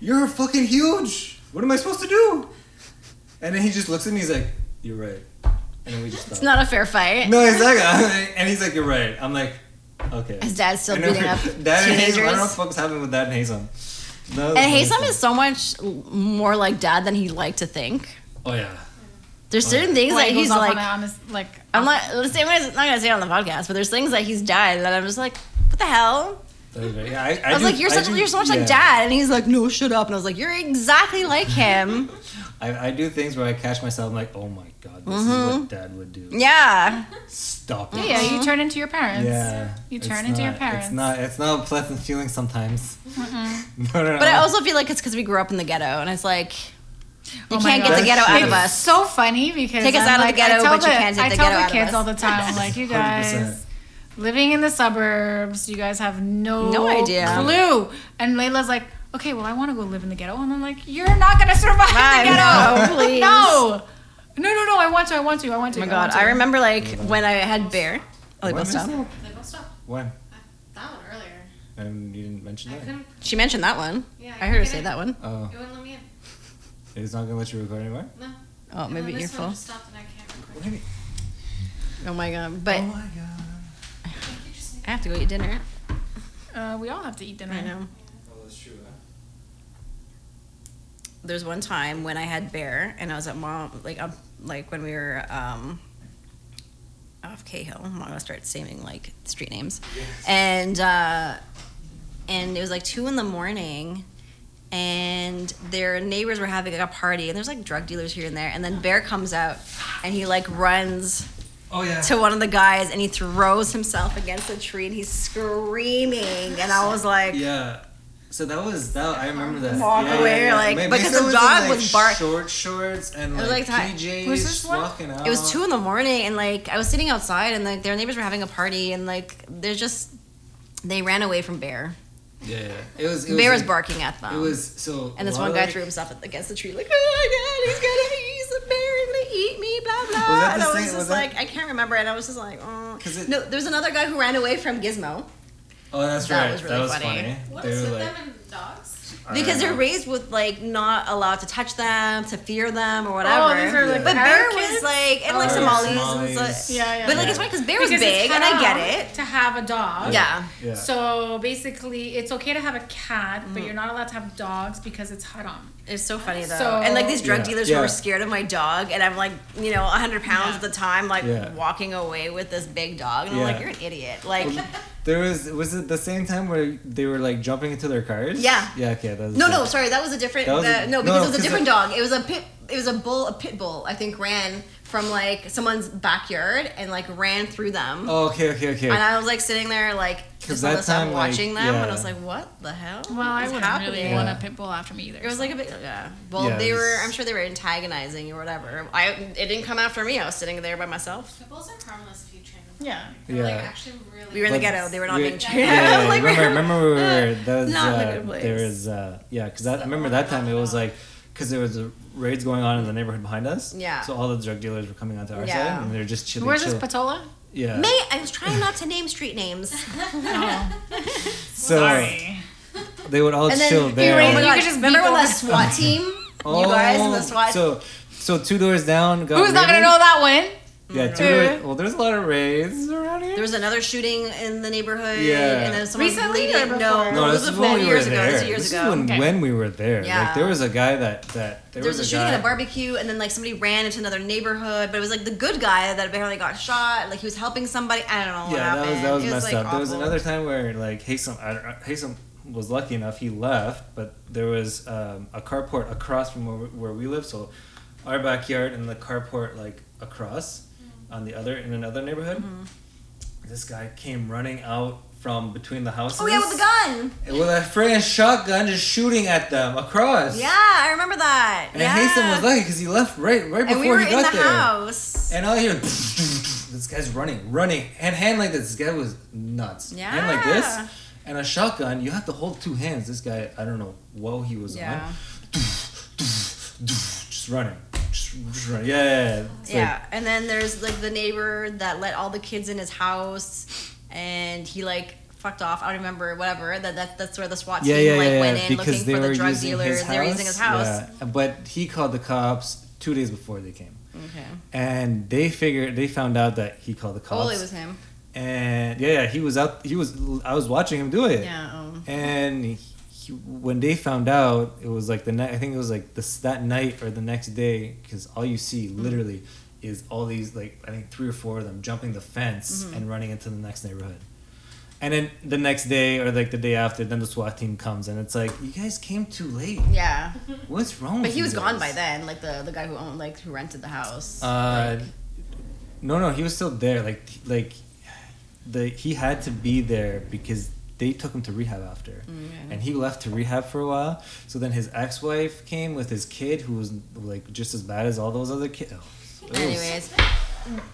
You're fucking huge. What am I supposed to do? And then he just looks at me, he's like, You're right. And then we just It's not a fair fight. No, exactly. And he's like, "You're right." I'm like, "Okay." His dad's still beating up Dad and Haysam. I don't know what the fuck's happening with Dad and Haysam. That was And funny Haysam stuff. is so much more like dad than he'd like to think. Oh yeah. There's Oh, certain yeah. things Well, that he's like. on, his, like I'm not. Let's say I'm not gonna say it on the podcast, but there's things that he's dad that I'm just like, what the hell? That was yeah, I, I was do- like, you're I such, do- you're so much yeah. like dad, and he's like, no, shut up, and I was like, you're exactly like him. I, I do things where I catch myself. I'm like, oh my god, this Mm-hmm. is what Dad would do. Yeah, Stop it. yeah, you turn into your parents. Yeah. You turn into your parents. It's not. It's not a pleasant feeling sometimes. No, no, no. but I also feel like it's because we grew up in the ghetto, and it's like you Oh can't get the ghetto out of It's us. so funny because Take us I'm out of the ghetto, I tell but you can't take the ghetto the out of us. I tell the kids all the time, like you 100%. guys living in the suburbs, you guys have no No idea. clue. And Layla's like, okay, well, I want to go live in the ghetto, and I'm like, you're not gonna survive I the ghetto. know, please. no, no, no, no. I want to. I want to. I want to. Oh my god, want. I remember like when I had bear. Oh, they When both is stopped. that? They both stopped. When? That one earlier. And you didn't mention I that. couldn't. She mentioned that one. Yeah. I heard her couldn't say get that one. Oh, in. It wouldn't let me in. it's not gonna let you record anymore. No. Oh, And maybe then you're one full. just stopped and I can't record. Oh my god, but oh my god. You just need- I have to go eat dinner. Uh, we all have to eat dinner. I know. Oh, that's true. There's one time when I had bear and I was at mom like um like when we were um off Cahill. I'm gonna start saying like street names. And uh and it was like two in the morning and their neighbors were having like, a party and there's like drug dealers here and there and then Bear comes out and he like runs Oh yeah. to one of the guys and he throws himself against a tree and he's screaming and I was like Yeah. So that was that. I remember that. Walk yeah, away, yeah, like- Maybe because that the in, dog was barking. Short shorts and like, like PJs Was this one? walking out. It was two in the morning, and like I was sitting outside, and like their neighbors were having a party, and like they're just they ran away from Bear. Yeah, yeah. It was. It Bear was like- barking at them. It was so. and this one guy like- threw himself against the tree, like, "Oh my god, he's gonna, he's a bear, he's gonna eat me, blah blah." That and I was just was that- like, I can't remember, and I was just like, oh. it- no, there was another guy who ran away from Gizmo. Oh, that's That right. was really that was funny. funny. What They is with like, them and dogs? because they're raised with like not allowed to touch them, to fear them or whatever. Oh, these are, like, but Bear parakeets? was like and like Oh, Somalis. Somalis. And so, Yeah, yeah. But like Yeah. it's funny because Bear was Because it's big and I get it. To have a dog. Yeah. Yeah. So basically, it's okay to have a cat, but you're not allowed to have dogs because it's haram. It's so funny though. So- and like these drug Yeah. dealers Yeah. who were scared of my dog, and I'm like, you know, 100 pounds Yeah. at the time, like Yeah. walking away with this big dog, and I'm like, you're an idiot. Like, There was was it the same time where they were like jumping into their cars? Yeah. Yeah. Okay. That was no, no, sorry, that was a different. That was a- uh, no, no, because it was a different the- dog. It was a pit. It was a bull, a pit bull. I think ran from like someone's backyard and like ran through them. Oh, okay. Okay. Okay. And I was like sitting there, like just all that this time time, like, watching them, and I was like, "What the hell?" Well, I wouldn't really happening? want a Yeah. pit bull after me either. It was so. like a bit, yeah. Well, Yeah, they it were. I'm sure they were antagonizing or whatever. I it didn't come after me. I was sitting there by myself. The bulls are harmless if you train them. Yeah. They're like Yeah. actually really. We were in the ghetto. They were not we- being trained. Yeah, like, remember, were- remember we were that was Not in a uh, good place. there was uh, yeah because I remember that time it was like because there was a raids going on in the neighborhood behind us. Yeah. So all the drug dealers were coming onto our Yeah. side and they're just chilling. Where's chill. this Patola? Yeah. Mate, I was trying not to name street names. Oh, so sorry. they would all And then chill you there. were, oh You my God, could just remember beep when over. that SWAT team? you guys in the Oh, SWAT. So so two doors down. Got Who's not gonna know that one? Yeah, two Yeah. doors. Well, there's a lot of raids around here. there was another shooting in the neighborhood. Yeah. And then someone Recently bleeding. or before? No, no, this this was is when many we were years ago. This is years this ago. is when, Okay. when we were there. Yeah. Like there was a guy that that there, there was a a shooting guy. at a barbecue, and then like somebody ran into another neighborhood, but it was like the good guy that apparently got shot. Like he was helping somebody. I don't know what yeah, that happened. was that was it messed like, up. There was awful. another time where like Haysam, I, don't- Haysam was lucky enough he left, but there was um, a carport across from where where we live, so our backyard and the carport like across on the other in another neighborhood. Mm-hmm. This guy came running out from between the houses. Oh yeah, with a gun. With a friggin' shotgun, just shooting at them across. Yeah, I remember that. And yeah. Haysam was lucky because he left right right before and we were he in got the there. house. And all I hear, this guy's running, running, and hand like this. This guy was nuts. Yeah. Hand like this, and a shotgun. You have to hold two hands. This guy, I don't know what he was Yeah. on. Just running, just, just running. Yeah, yeah. like- and then there's like the neighbor that let all the kids in his house, and he like fucked off. I don't remember, whatever. That, that that's where the SWAT team yeah, yeah, like yeah, went in because looking for the drug dealers. his They were using his house. Yeah, but he called the cops two days before they came, Okay. and they figured they found out that he called the cops. Oh, it was him. and yeah, yeah, he was out. He was. I was watching him do it. Yeah. Um, And he, when they found out, it was like the night. I think it was like this that night or the next day, because all you see literally is all these like I think three or four of them jumping the fence and running into the next neighborhood. And then the next day or like the day after, then the SWAT team comes and it's like, you guys came too late. yeah, What's wrong? but he was gone by then. Like the the guy who owned like who rented the house. Uh, no, no, he was still there. Like, like, the he had to be there because they took him to rehab after, Mm, and he left to rehab for a while. So then his ex-wife came with his kid, who was like just as bad as all those other kids. Anyways,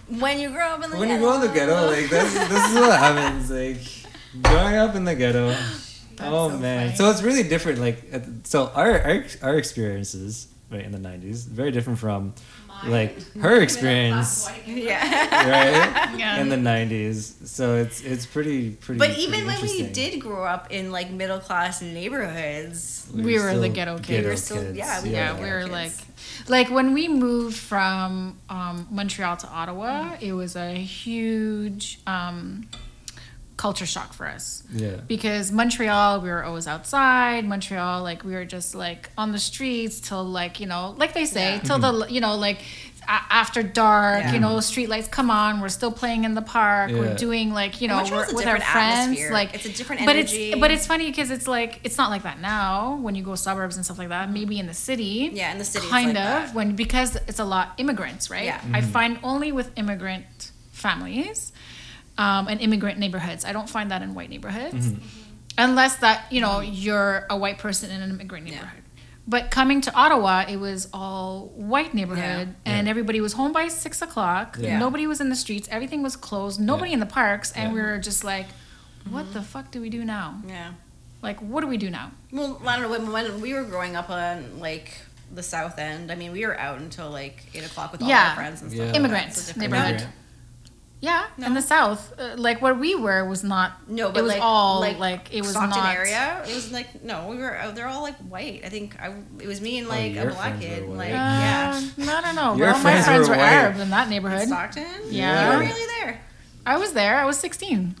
when you grow up in the when you ghetto, go in the ghetto, like this, this is what happens. Like growing up in the ghetto. oh so man, funny. so it's really different. Like, so our our, our experiences right in the '90s very different from like her experience. yeah. right? Yeah. in the 90s so it's it's pretty pretty But pretty even when we did grow up in like middle class neighborhoods, We were the ghetto kids. ghetto We were still- kids, yeah, we yeah, were we were kids. like, like when we moved from um, Montreal to Ottawa, it was a huge um, culture shock for us yeah because Montreal, we were always outside. Montreal, like we were just like on the streets till like you know, like they say, Yeah. till the mm-hmm. you know like. a- After dark, Yeah. you know, street lights come on. We're still playing in the park. Yeah. We're doing like you know, we're, with our friends. atmosphere. Like It's a different but energy. it's but it's funny because it's like it's not like that now when you go suburbs and stuff like that. Maybe in the city, Yeah, in the city kind like of that. when because it's a lot immigrants, right? Yeah. I mm-hmm. find only with immigrant families um, and immigrant neighborhoods. I don't find that in white neighborhoods, unless that you know you're a white person in an immigrant Yeah. neighborhood. But coming to Ottawa, it was all white neighborhood, Yeah. and Yeah. everybody was home by six o'clock. Yeah. Nobody was in the streets. Everything was closed. Nobody Yeah. in the parks, and Yeah. we were just like, "What the fuck do we do now? yeah. Like, what do we do now?" Well, I don't know. When, when we were growing up on like the south end, I mean, we were out until like eight o'clock with all Yeah. our friends and stuff. Yeah. like that. Immigrant It's a different- neighborhood. Yeah, in the south, uh, like where we were was not. No, but it was like, all like, like, it was Stockton not. area. It was like no, we were. uh, They're all like white. I think I. It was me and like your a black kid. white. Like Uh, yeah. I don't know. Your Well, my friends friends were were. Arab in that neighborhood. Stockton. Yeah. You were really there. I was there. I was 16.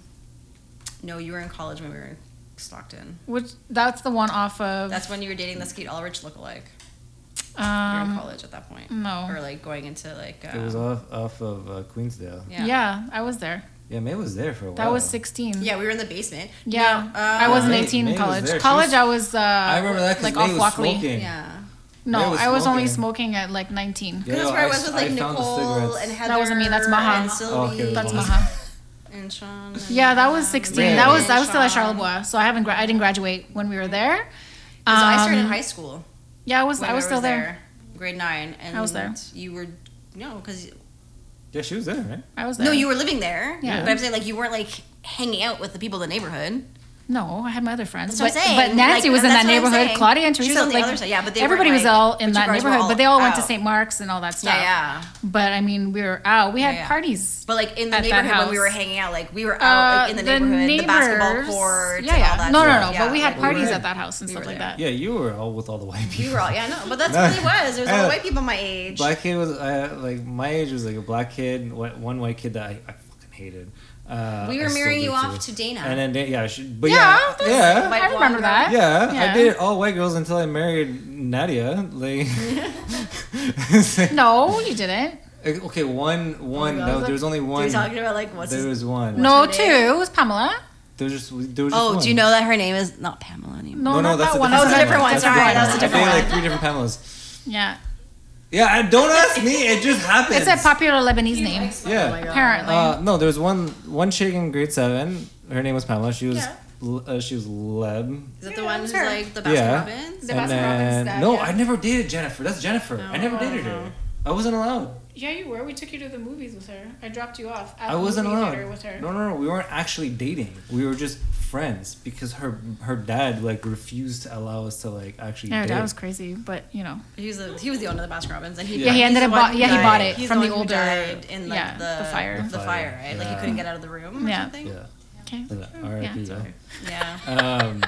No, you were in college when we were in Stockton. Which that's the one off of. That's when you were dating the Skeet Ulrich lookalike. You were in um, college at that point. no. Or like going into like. Uh, It was off off of uh, Queensdale. Yeah. yeah. I was there. Yeah, May was there for a while. That was 16. Yeah, we were in the basement. Yeah, No, I uh, wasn't May- 18 May in college. there. College, was- I was. Uh, I remember that because like May off was Walkley. smoking. Yeah. No, was I was only smoking. smoking at like 19. Yeah, That's where I I was with I like found the Nicole cigarettes. and Heather. That wasn't me, that's Maha. And Sylvie. Oh, okay, That's Maha. Maha. And Sean. And, Yeah, that was um, 16. Yeah. That was I was still at Sean. Charlevoix, so I haven't gra- I didn't graduate when we were there. 'Cause I started in Um, high school. Yeah, I was when I was still there. Grade nine. And I was there. You were. No, because Yeah, she was there, right? I was there. no, you were living there. Yeah. But I'm saying like you weren't like hanging out with the people in the neighborhood. No, I had my other friends. That's but, what I'm saying. but Nancy Like, was in that neighborhood. Claudia and She was Teresa, on the like other side, yeah, but they everybody weren't, was all in that neighborhood. all but they all went to. St. Mark's and all that stuff. Yeah, yeah. But I mean, we were out. We had Yeah, yeah. parties. But like in the neighborhood when we were hanging out, like we were out Uh, like, in the neighborhood, the, basketball court, Yeah, and yeah. all that no, no, stuff. no. Yeah, But we had like, parties were- at that house and we stuff like that. Yeah, you were all with all the white people. We were all yeah, no, but that's No. what it was. It was all Yeah. white people my age. Black kid was uh, like my age was like a black kid. One one white kid that I, I fucking hated. Uh, we were still marrying do you too. off to Dana. And then yeah, she, but Yeah, yeah, that's- yeah, I remember blonde that. yeah, Yeah. I dated all white girls until I married Nadia. Like, No, you didn't. okay, one, one. Oh, no, was there was only we were one. talking about like what's There his, was one. No, two. It was Pamela. There was just. There was just Oh, one. do you know that her name is not Pamela anymore? No, No, no, not that's that a one. different, Oh, it's a different one. That's Sorry, that's a I different dated one. like three different Pamelas. Yeah, Yeah, I- don't ask me. It just happened. it's a popular Lebanese name. Yeah. Apparently. Uh, no, there was one one chick in grade seven. Her name was Pamela. She was Yeah. uh, she was Leb. Is that the one who's her. like the Baskin Yeah. Robbins? The and Baskin then Robbins dad, no, yeah. I never dated Jennifer. That's Jennifer. I never dated her. I wasn't allowed. Yeah, you were. We took you to the movies with her. I dropped you off. At I wasn't movie allowed. theater with her. No, no, no. We weren't actually dating. We were just friends because her her dad like refused to allow us to like actually Yeah, date. that was crazy, but you know. He was the he was the owner of the Baskin Robbins, and he Yeah, he ended up bought- who yeah, he bought it he's from the, the older- died in like yeah, the the fire. The The fire, fire, right? Like he couldn't get out of the room or Yeah. something. yeah. Okay. R.I.P. Yeah, yeah. Yeah. um,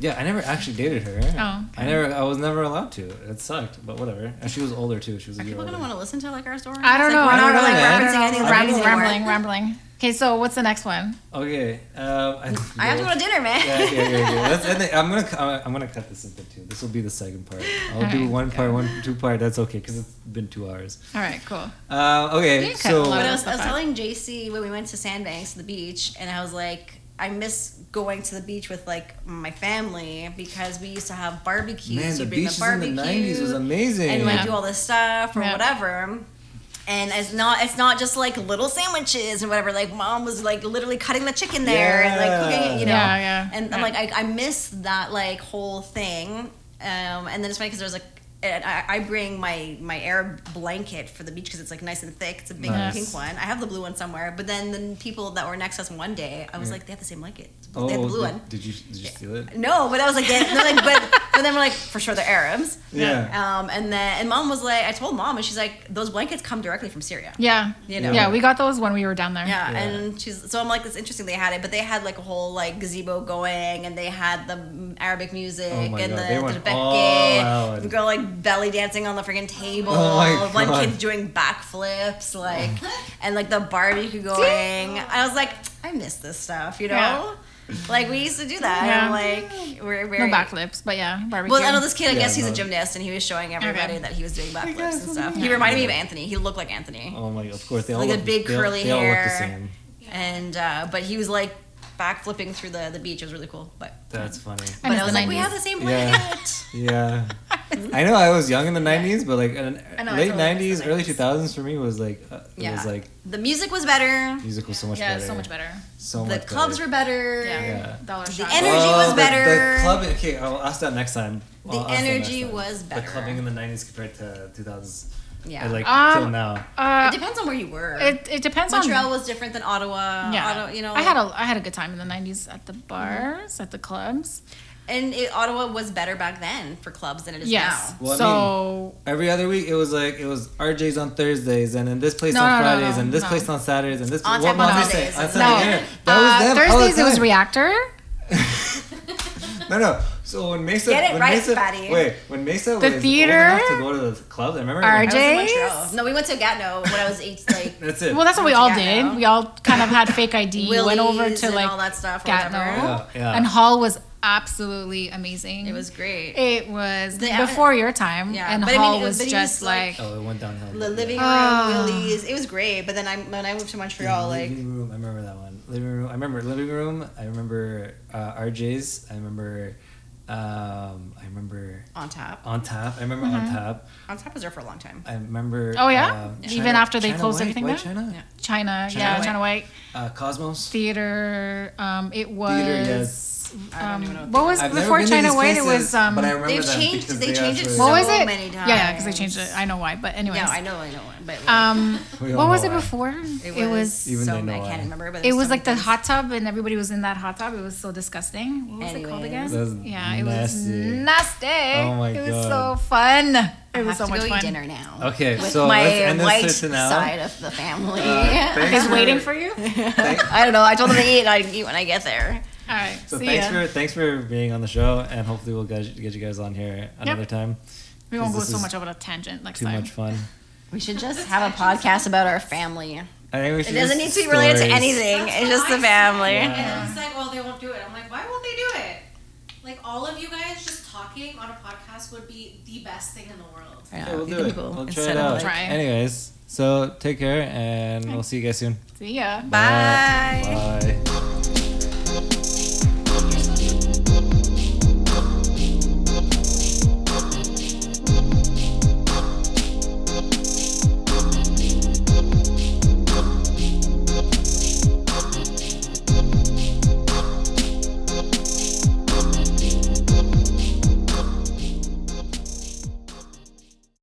yeah, I never actually dated her. Oh, I never. I was never allowed to. It sucked, but whatever. And she was older too. She was a Are year people older. gonna want to listen to like our story? I don't know. We're I not don't know. like man. referencing anything like Rambling, this anymore. rambling, rambling. Okay, so what's the next one? Okay. Um, I, I have to go to dinner, man. Yeah, yeah, yeah. yeah. That's, I think I'm gonna I'm gonna cut this into two. This will be the second part. I'll do Alright, one part, one two part. That's okay because it's been two hours. All right, cool. Uh, okay, You can cut so a lot But I was, I was telling JC when we went to Sandbanks, the beach, and I was like, I miss going to the beach with like my family because we used to have barbecues. man, the You'd beaches in barbecue the '90s was amazing. and like Yeah. do all this stuff or Yeah. whatever. And it's not it's not just like little sandwiches and whatever. Like mom was like literally cutting the chicken there and like cooking it, you know. Yeah, yeah, And I'm like I, I miss that like whole thing. Um, and then it's funny because there's like and I, I bring my my Arab blanket for the beach because it's like nice and thick. It's a big Nice. pink one. I have the blue one somewhere. But then the people that were next to us one day, I was like, they have the same blanket. oh, they have the blue did, one. did you did you steal it? No, but I was like, they, they're like but, but then we're like, for sure they're Arabs. Yeah. Um, and then and mom was like, I told mom, and she's like, those blankets come directly from Syria. Yeah. You know. Yeah, we got those when we were down there. Yeah, Yeah. and she's so I'm like, it's interesting they had it, but they had like a whole like gazebo going, and they had the Arabic music Oh my and God, the, they the went Beckett, all out. the girl like belly dancing on the freaking table, Oh my one God. kid's doing backflips, like, and like the barbecue going. I was like, I miss this stuff, you know. Yeah. Like we used to do that. Yeah. And, like we're No very backflips, but yeah, barbecue. well, I know this kid. I Yeah, guess he's a gymnast, and he was showing everybody Okay. that he was doing backflips guess and stuff. He reminded me of Anthony. He looked like Anthony, Oh my! god, Of course, they all Like a look, big they all- curly they all look the hair. same. and uh, but he was like backflipping through the the beach. It was really cool. But That's funny. I but I was like, we have the same Yeah. blanket. Yeah, I know I was young in the '90s, but like in know, late totally '90s, early 2000s for me was like uh, it Yeah. was like The music was better. music was so much yeah, better. Yeah, so much better. So The much clubs better. were better. Yeah. Yeah. Dollar The energy Oh, was better. The, club, okay, I'll ask that next time. The I'll ask energy time. was better. The clubbing in the '90s compared to 2000s. Yeah. Like Um, till now. Uh, it depends on where you were. it, it depends Montreal on. was different than Ottawa. Yeah, Ottawa, you know. I had a I had a good time in the '90s at the bars, at the clubs. And it, Ottawa was better back then for clubs than it is Yes. now. Well, I so Every other week, it was like it was RJ's on Thursdays, and then this place No, on no, no, Fridays, no, and this no. place on Saturdays, and this On what Tap on am I Sundays. No. That was uh, the Thursdays it was. Reactor. No, no. So when Mesa, Get it when right, Mesa, Fatty. Wait, when Mesa The was theater? old enough to go to the clubs, I remember. I was in No, we went to Gatineau when I was eight. Like That's it. Well, that's what we Went all did. We all kind of had fake ID. went over Willie's to and like all that stuff. Gatineau. Yeah, yeah. and Hull was absolutely amazing. It was great. It was The- before your time, Yeah, and but I mean, Hull it- was but just was, like- like, oh, it went downhill. The living room, Ah. Willie's. It was great. But then I when I moved to Montreal, like living room. I remember that one. Living room. I remember living room. I remember uh, RJ's. I remember. Um, I remember on tap. on tap. I remember on tap. On tap was there for a long time. I remember. Mm-hmm. Oh, yeah? uh, Even after they China closed White, everything White down? China. Yeah. China, China yeah, White? China White Uh, Cosmos. Theater. Um, it was. Theater, yes. I don't Um, what what was I've before China these White? It was. Um, but I remember They've changed- because they changed it actually- so what was it? many Yeah, yeah, because they changed it. I know why, but anyway. Yeah, I know, I know. But like, Um, what was it before? it was, It was. Even so I can't remember. But It was so like the hot tub, and everybody was in that hot tub. It was so disgusting. What was it called again? That's yeah, it nasty. was nasty. Oh my god! it was so fun. It I was have so to much go fun. eat dinner now. Okay, with so my let's end this white session side of the family. thanks Is waiting for you. I don't know. I told them to eat, and I eat when I get there. Right. So see thanks ya. for thanks for being on the show, and hopefully we'll get, get you guys on here another time. we won't go so much over a tangent next Too time. much fun. We should just have a podcast about our family. I think we It doesn't need to be related to anything. That's It's just I the family. Yeah. And he's like, well, they won't do it. I'm like, why won't they do it? Like, all of you guys just talking on a podcast would be the best thing in the world. Yeah, Yeah, we'll do it. we'll- We'll try instead it of, out. like- Try. Anyways, so take care, and we'll see you guys soon. See ya. Bye. Bye.